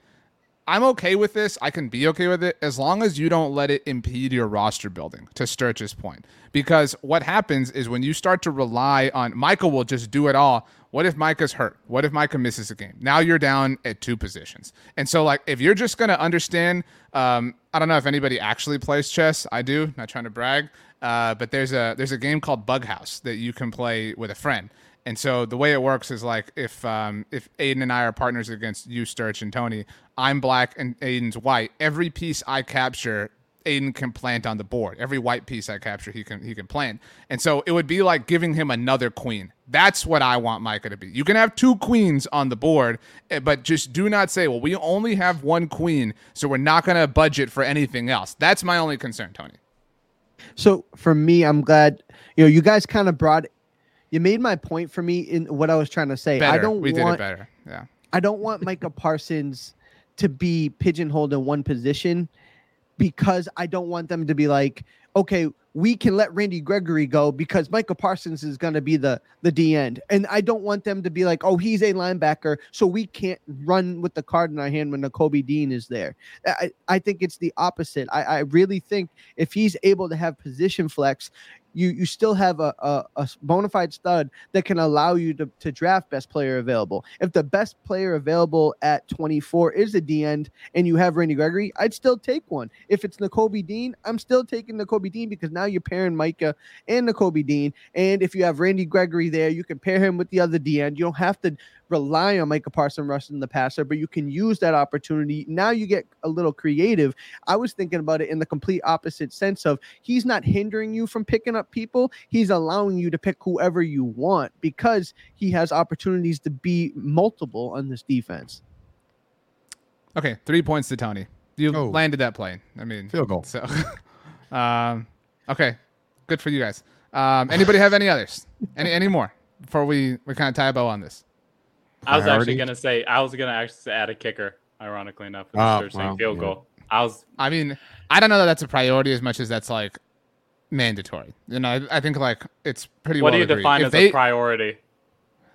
I'm okay with this. I can be okay with it as long as you don't let it impede your roster building, to Sturch's point. Because what happens is when you start to rely on Micah will just do it all. What if Micah's hurt? What if Micah misses a game? Now you're down at two positions. And so, like, if you're just going to understand, um, I don't know if anybody actually plays chess. I do, not trying to brag. Uh, but there's a there's a game called Bug House that you can play with a friend. And so the way it works is like if um, if Aidan and I are partners against you, Sturch and Tony, I'm black and Aidan's white. Every piece I capture, Aidan can plant on the board. Every white piece I capture, he can he can plant. And so it would be like giving him another queen. That's what I want Micah to be. You can have two queens on the board, eh, but just do not say, "Well, we only have one queen, so we're not going to budget for anything else." That's my only concern, Tony. So for me, I'm glad you know you guys kind of brought you made my point for me in what I was trying to say. Better. I don't we want, did it better. Yeah. I don't want Micah Parsons to be pigeonholed in one position because I don't want them to be like, okay, we can let Randy Gregory go because Micah Parsons is going to be the the D end, and I don't want them to be like, oh, he's a linebacker, so we can't run with the card in our hand when Nakobe Dean is there. I, I think it's the opposite. I, I really think if he's able to have position flex, you you still have a, a, a bona fide stud that can allow you to, to draft best player available. If the best player available at 24 is a D end and you have Randy Gregory, I'd still take one. If it's Nakobe Dean, I'm still taking Nakobe Dean because now you're pairing Micah and Nakobe Dean. And if you have Randy Gregory there, you can pair him with the other D end. You don't have to rely on Micah Parson rushing the passer, but you can use that opportunity. Now you get a little creative. I was thinking about it in the complete opposite sense of he's not hindering you from picking up people. He's allowing you to pick whoever you want because he has opportunities to be multiple on this defense. Okay, three points to Tony. You Oh. landed that plane. I mean, Field goal. So, um, okay, good for you guys. Um, anybody have any others? Any any more before we we kind of tie a bow on this? I was Priority? actually gonna say I was gonna actually add a kicker. Ironically enough, Oh, instead of saying field yeah. goal. I was I mean, I don't know that that's a priority as much as that's like mandatory. You know, I, I think like it's pretty. what well do you agreed. define If as they- a priority?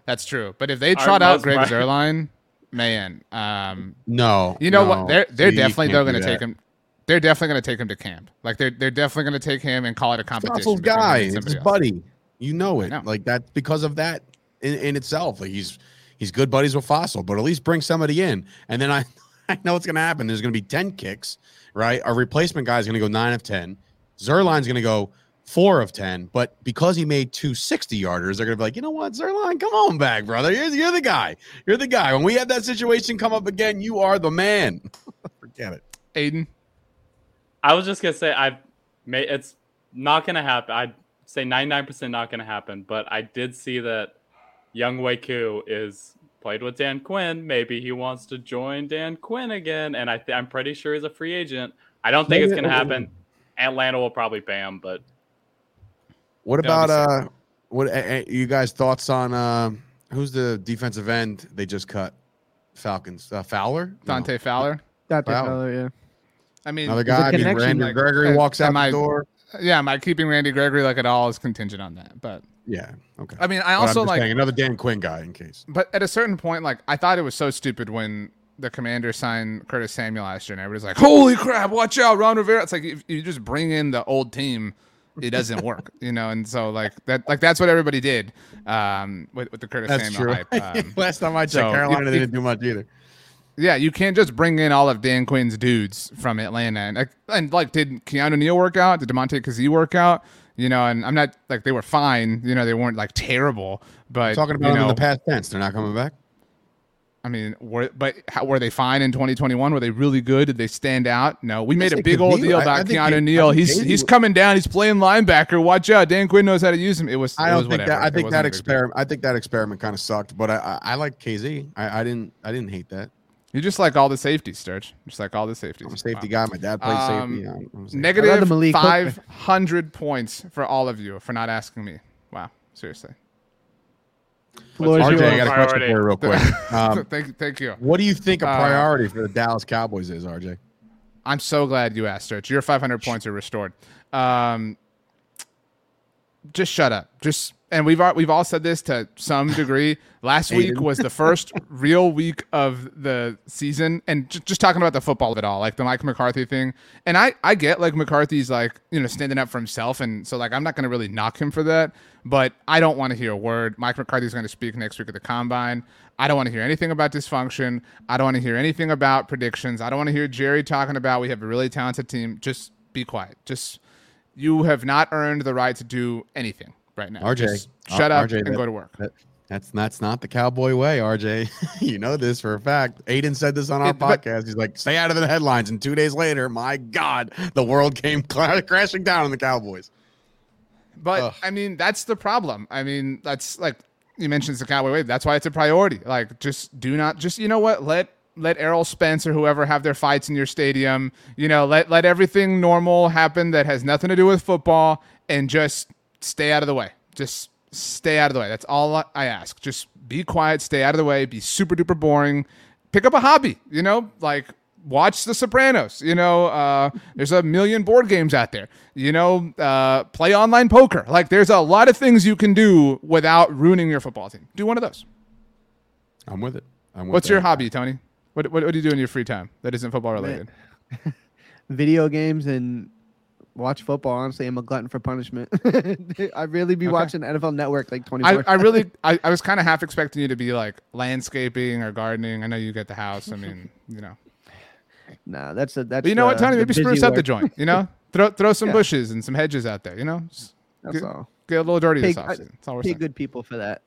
That's true. But if they trot out most Greg pri- Zerline, man, um, No, you know no. what? They're they're You definitely can't though going to take him. They're definitely going to take him to camp. Like they're they're definitely going to take him and call it a competition. Fassel's between guy. It's his buddy. You know it. know. Like that because of that in, in itself. Like he's he's good buddies with Fassel, but at least bring somebody in. And then I I know what's gonna happen. There's gonna be 10 kicks, right? Our replacement guy is gonna go nine of 10. Zuerlein's gonna go four of 10, but because he made two 60 yarders, they're gonna be like, you know what, Zuerlein, come on back, brother. You're, you're the guy. You're the guy. When we have that situation come up again, you are the man. Forget it. Aidan. I was just gonna say I made it's not gonna happen. I'd say 99% not gonna happen, but I did see that Younghoe Koo is played with Dan Quinn. Maybe he wants to join Dan Quinn again, and I th- I'm pretty sure he's a free agent. I don't think it's gonna happen. Atlanta will probably pay him, but What about uh what uh, you guys thoughts on uh who's the defensive end they just cut? Falcons. Uh, Fowler? No. Dante Fowler. Dante Wow. Fowler, yeah. I mean, Another guy. I mean, Randy like, Gregory uh, walks out am I- door. yeah, my keeping Randy Gregory like at all is contingent on that. But Yeah. Okay. I mean, I also like saying, another Dan Quinn guy in case. But at a certain point, like I thought it was so stupid when the commander signed Curtis Samuel last year, and everybody's like, "Holy crap! Watch out, Ron Rivera!" It's like if you just bring in the old team, it doesn't work, you know. And so like that, like that's what everybody did um, with with the Curtis That's Samuel true. hype. Um, Last time I checked, so Carolina if- if- didn't do much either. yeah, you can't just bring in all of Dan Quinn's dudes from Atlanta, and like, and like did Keanu Neal work out? Did Damontae Kazee work out? You know, and I'm not like they were fine. You know, they weren't like terrible, but Talking about you them in the past tense, they're not coming back. I mean, were but how, were they fine in 2021? Were they really good? Did they stand out? No. We made a big old deal I- I about think Keanu I Neal. He's he's coming down. He's playing linebacker. Watch out. Dan Quinn knows how to use him. It was. I don't was think whatever. that. I think that a big deal. experiment. I think that experiment kind of sucked, but I, I, I like Kazee. I, I didn't. I didn't hate that. You just like all the safeties, Sturch. Just like all the safeties. I'm a safety Wow. guy. My dad played Um, safety. I'm- I'm safety. Negative love the Malik 500 points for all of you for not asking me. Wow. Seriously. Floor RJ, I got a question Priority. for you real quick. Um, thank, thank you. what do you think a Uh, priority for the Dallas Cowboys is, RJ? I'm so glad you asked, Sturch. Your 500 points are restored. Um, just shut up. Just and we've al- we've all said this to some degree. Last week was the first real week of the season, and j- just talking about the football of it all, like the Mike McCarthy thing. And I I get like McCarthy's like you know standing up for himself, and so like I'm not going to really knock him for that. But I don't want to hear a word. Mike McCarthy's going to speak next week at the combine. I don't want to hear anything about dysfunction. I don't want to hear anything about predictions. I don't want to hear Jerry talking about we have a really talented team. Just be quiet. Just you have not earned the right to do anything right now. RJ, Just uh, shut up RJ, and that- go to work. That, that's that's not the cowboy way, RJ. you know this for a fact. Aiden said this on our It- but- podcast. He's like, stay out of the headlines. And two days later, my God, the world came crashing down on the Cowboys. But Ugh. I mean, that's the problem. I mean, that's like you mentioned it's the cowboy way. That's why it's a priority. Like, just do not just you know what let let Errol Spence or whoever have their fights in your stadium. You know, let let everything normal happen that has nothing to do with football, and just stay out of the way. Just stay out of the way. That's all I- I ask. Just be quiet, stay out of the way, be super duper boring. Pick up a hobby. You know, like watch The Sopranos. You know, uh, there's a million board games out there. You know, uh, play online poker. Like, there's a lot of things you can do without ruining your football team. Do one of those. I'm with it. I'm with What's your hobby, Tony? What, what, what do you do in your free time that isn't football related? Video games and watch football. Honestly, I'm a glutton for punishment. I really be Okay. watching NFL Network like 24. I, I really, I, I was kind of half expecting you to be like landscaping or gardening. I know you get the house. I mean, you know. nah, that's a that's. But you know what, Tony? Maybe spruce busy up the joint. You know, throw throw some Yeah. bushes and some hedges out there. You know, Just That's get, all. get a little dirty Pay, this I- offseason. That's all we're pay saying. good people for that.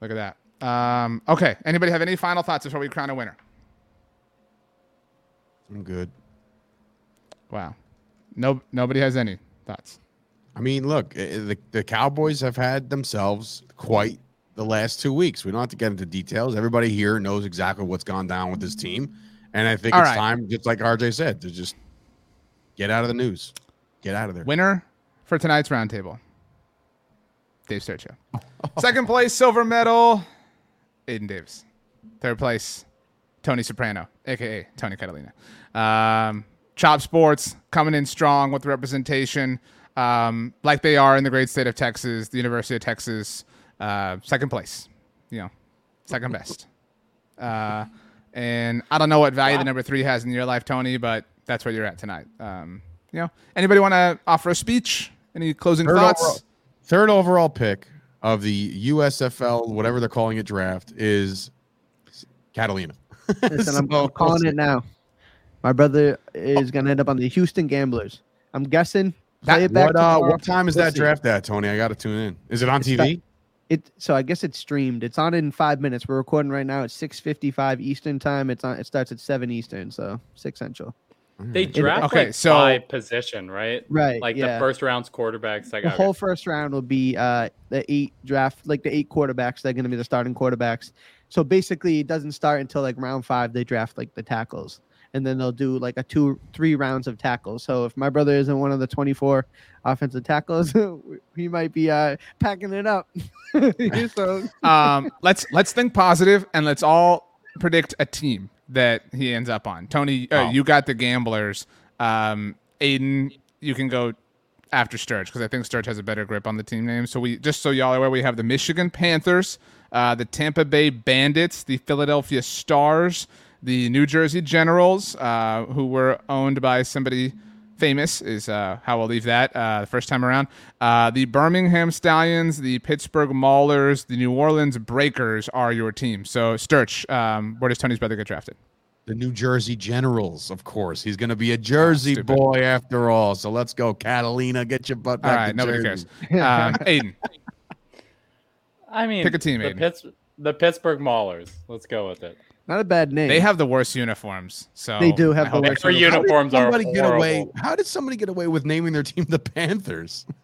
Look at that. Um, okay. Anybody have any final thoughts before we crown a winner? I'm good. Wow. No, nobody has any thoughts. I mean, look, the, the Cowboys have had themselves quite the last two weeks. We don't have to get into details. Everybody here knows exactly what's gone down with this team. And I think All it's right. time, just like RJ said, to just get out of the news. Get out of there. Winner for tonight's roundtable. Dave Sturchio. Second place, silver medal, Aidan Davis. Third place, Tony Soprano, aka Tony Catalina. Um, Chop Sports coming in strong with representation, um, like they are in the great state of Texas, the University of Texas. Uh, second place, you know, second best. Uh, and I don't know what value the number three has in your life, Tony, but that's where you're at tonight. Um, you know, anybody want to offer a speech? Any closing Third thoughts? overall, third overall pick of the USFL, whatever they're calling it, draft is Catalina. Listen, I'm, So, I'm calling it now. My brother is gonna end up on the Houston Gamblers. I'm guessing. Play That- it back What, uh, what time is We'll that see. draft at, Tony? I got to tune in. Is it on It's TV? It so I guess it's streamed. It's on in five minutes. We're recording right now It's six fifty five Eastern time. It's on. It starts at seven Eastern, so six Central. They draft okay, like so- by position, right? Right. Like yeah. the first round's quarterbacks. Like the whole first round will be uh the eight draft like the eight quarterbacks they're going to be the starting quarterbacks so basically it doesn't start until like round five they draft like the tackles and then they'll do like a two three rounds of tackles so if my brother isn't one of the 24 offensive tackles he might be uh packing it up so um, let's let's think positive and let's all predict a team that he ends up on. Tony, uh, Oh. you got the Gamblers. Um, Aidan, you can go after Sturch because I think Sturch has a better grip on the team name. So we just so y'all are aware, we have the Michigan Panthers, uh, the Tampa Bay Bandits, the Philadelphia Stars, the New Jersey Generals, uh, who were owned by somebody famous is uh, how I'll leave that uh, the first time around. Uh, the Birmingham Stallions, the Pittsburgh Maulers, the New Orleans Breakers are your team. So Sturch, um, where does Tony's brother get drafted? The New Jersey Generals, of course. He's going to be a Jersey stupid. boy after all. So let's go, Catalina. Get your butt All back. right, to nobody Jersey. cares. Um, Aidan, I mean, Pick a team, The, Aidan. Pitts, the Pittsburgh Maulers. Let's go with it. Not a bad name they have the worst uniforms. So They do have I the worst Their uniforms. uniforms How did somebody get away? How did somebody get away with naming their team the Panthers?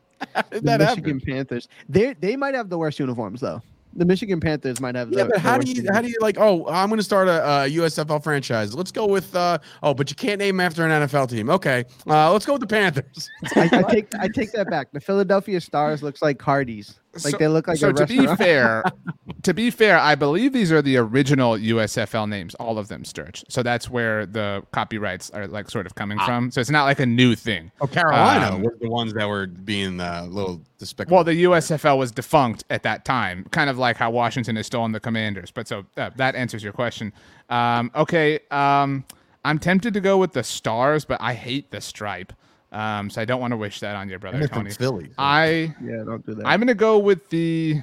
The that Michigan happen? Panthers they they might have the worst uniforms though the Michigan Panthers might have Yeah, the, but the how do worst you how do you like? Oh, I'm going to start a, uh USFL franchise. Let's go with. uh Oh, but you can't name after an NFL team. Okay, uh, let's go with the Panthers. I, I take I take that back. The Philadelphia Stars looks like Hardee's. Like So- they look like so a to be fair, to be fair, I believe these are the original USFL names, all of them, Sturch. So that's where the copyrights are like sort of coming from. So it's not like a new thing. Oh, Carolina Um, were the ones that were being uh, a little despicable. Well, the USFL was defunct at that time, kind of like how Washington is still on the Commanders. But so uh, that answers your question. Um, okay, um, I'm tempted to go with the Stars, but I hate the stripe, um, so I don't want to wish that on your brother they're Tony. Philly. I yeah, don't do that. I'm gonna go with the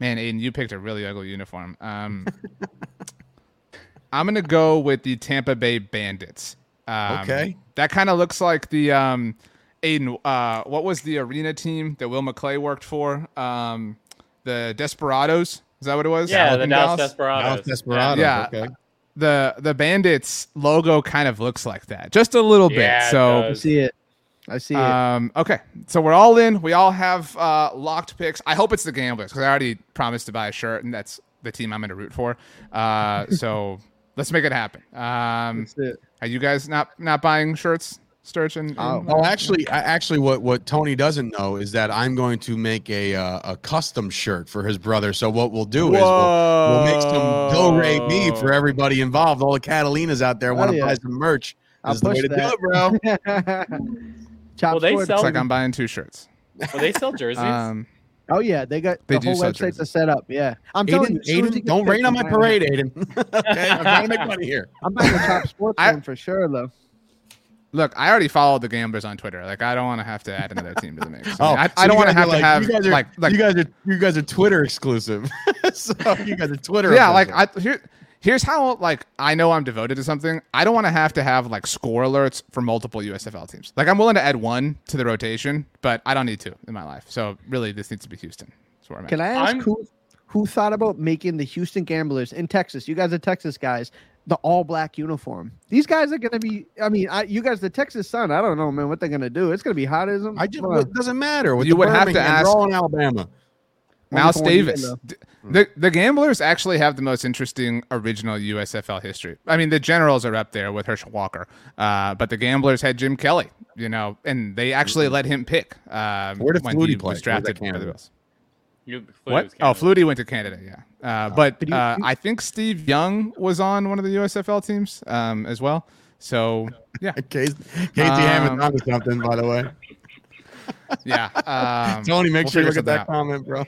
man. Aidan, you picked a really ugly uniform. Um, I'm gonna go with the Tampa Bay Bandits. Um, Okay. that kind of looks like the um, Aidan. Uh, what was the arena team that Will McClay worked for? Um, the Desperados. Is that what it was? Yeah, the in Dallas Dallas? Desperados. Dallas Desperados. Yeah. Okay. The the Bandits logo kind of looks like that, just a little Yeah, bit. it So I see it. I see it. um, okay, so we're all in. We all have uh, locked picks. I hope it's the Gamblers because I already promised to buy a shirt, and that's the team I'm going to root for. Uh, so let's make it happen. Um, That's it. are you guys not not buying shirts? Sturch and, Oh. and- Oh, actually, I- actually, what what Tony doesn't know is that I'm going to make a uh, a custom shirt for his brother. So what we'll do is we'll, we'll make some Go Ray me for everybody involved. All the Catalinas out there want to yeah. buy some merch. I'll This is the way push to do that. it, bro. Chop Well, they Sports. sell- It's like I'm buying two shirts. Will they sell jerseys? Um, Oh yeah, they got They the do whole sell website to set up. Yeah, I'm telling you, Aidan, as you Aidan don't rain on my parade. Aidan. okay, I'm trying to make money here. I'm buying a Chop Sports I- one for sure, though. Look, I already followed the Gamblers on Twitter. Like, I don't want to have to add another team to the mix. I, Oh, I, so I don't want to have are to like- have you guys are, like like you guys are you guys are Twitter exclusive. so you guys are Twitter. yeah, like. I here. Here's how like I know I'm devoted to something. I don't want to have to have like score alerts for multiple USFL teams. Like I'm willing to add one to the rotation, but I don't need to in my life. So really, this needs to be Houston. That's where I'm at. Can I ask I'm- who who thought about making the Houston Gamblers in Texas? You guys are Texas guys. The all black uniform. These guys are gonna be. I mean, I, you guys, the Texas Sun. I don't know, man, what they're gonna do. It's gonna be hot as them. I just it doesn't matter. With You the would have to Birmingham, ask- They're all in Alabama. Mouse Only for one year, Davis. The the Gamblers actually have the most interesting original USFL history. I mean, the Generals are up there with Herschel Walker, uh, but the Gamblers had Jim Kelly, you know, and they actually let him pick. Um, Where did when Flutie he play? Was was drafted by the Canada? Bills. You- Flutie What? Oh, Canada. Flutie went to Canada, yeah. Uh, but But you- uh, I think Steve Young was on one of the USFL teams um, as well. So yeah, Casey, Casey Hammond's Um, onto something, by the way. yeah. Um, Tony, make we'll sure you figure look at that something out. comment, bro.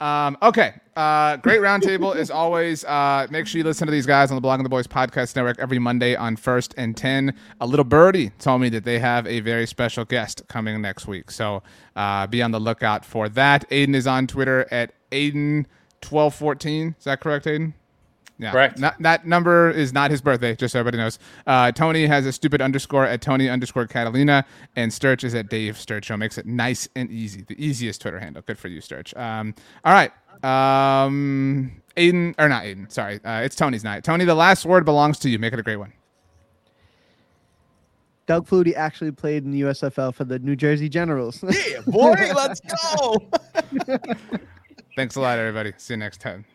Um, okay. Uh, great roundtable as always. Uh, make sure you listen to these guys on the Blogging the Boys podcast network every Monday on First and Ten. A little birdie told me that they have a very special guest coming next week, so uh, be on the lookout for that. Aidan is on Twitter at Aidan twelve fourteen. Is that correct, Aidan? Yeah. Correct. Not, that number is not his birthday, just so everybody knows. Uh, Tony has a stupid underscore at Tony underscore Catalina, and Sturch is at Dave Sturch. Show makes it nice and easy. The easiest Twitter handle. Good for you, Sturch. Um, all right. Um, Aidan, or not Aidan, sorry. Uh, it's Tony's night. Tony, the last word belongs to you. Make it a great one. Doug Flutie actually played in the USFL for the New Jersey Generals. Yeah, boy, let's go. Thanks a lot, everybody. See you next time.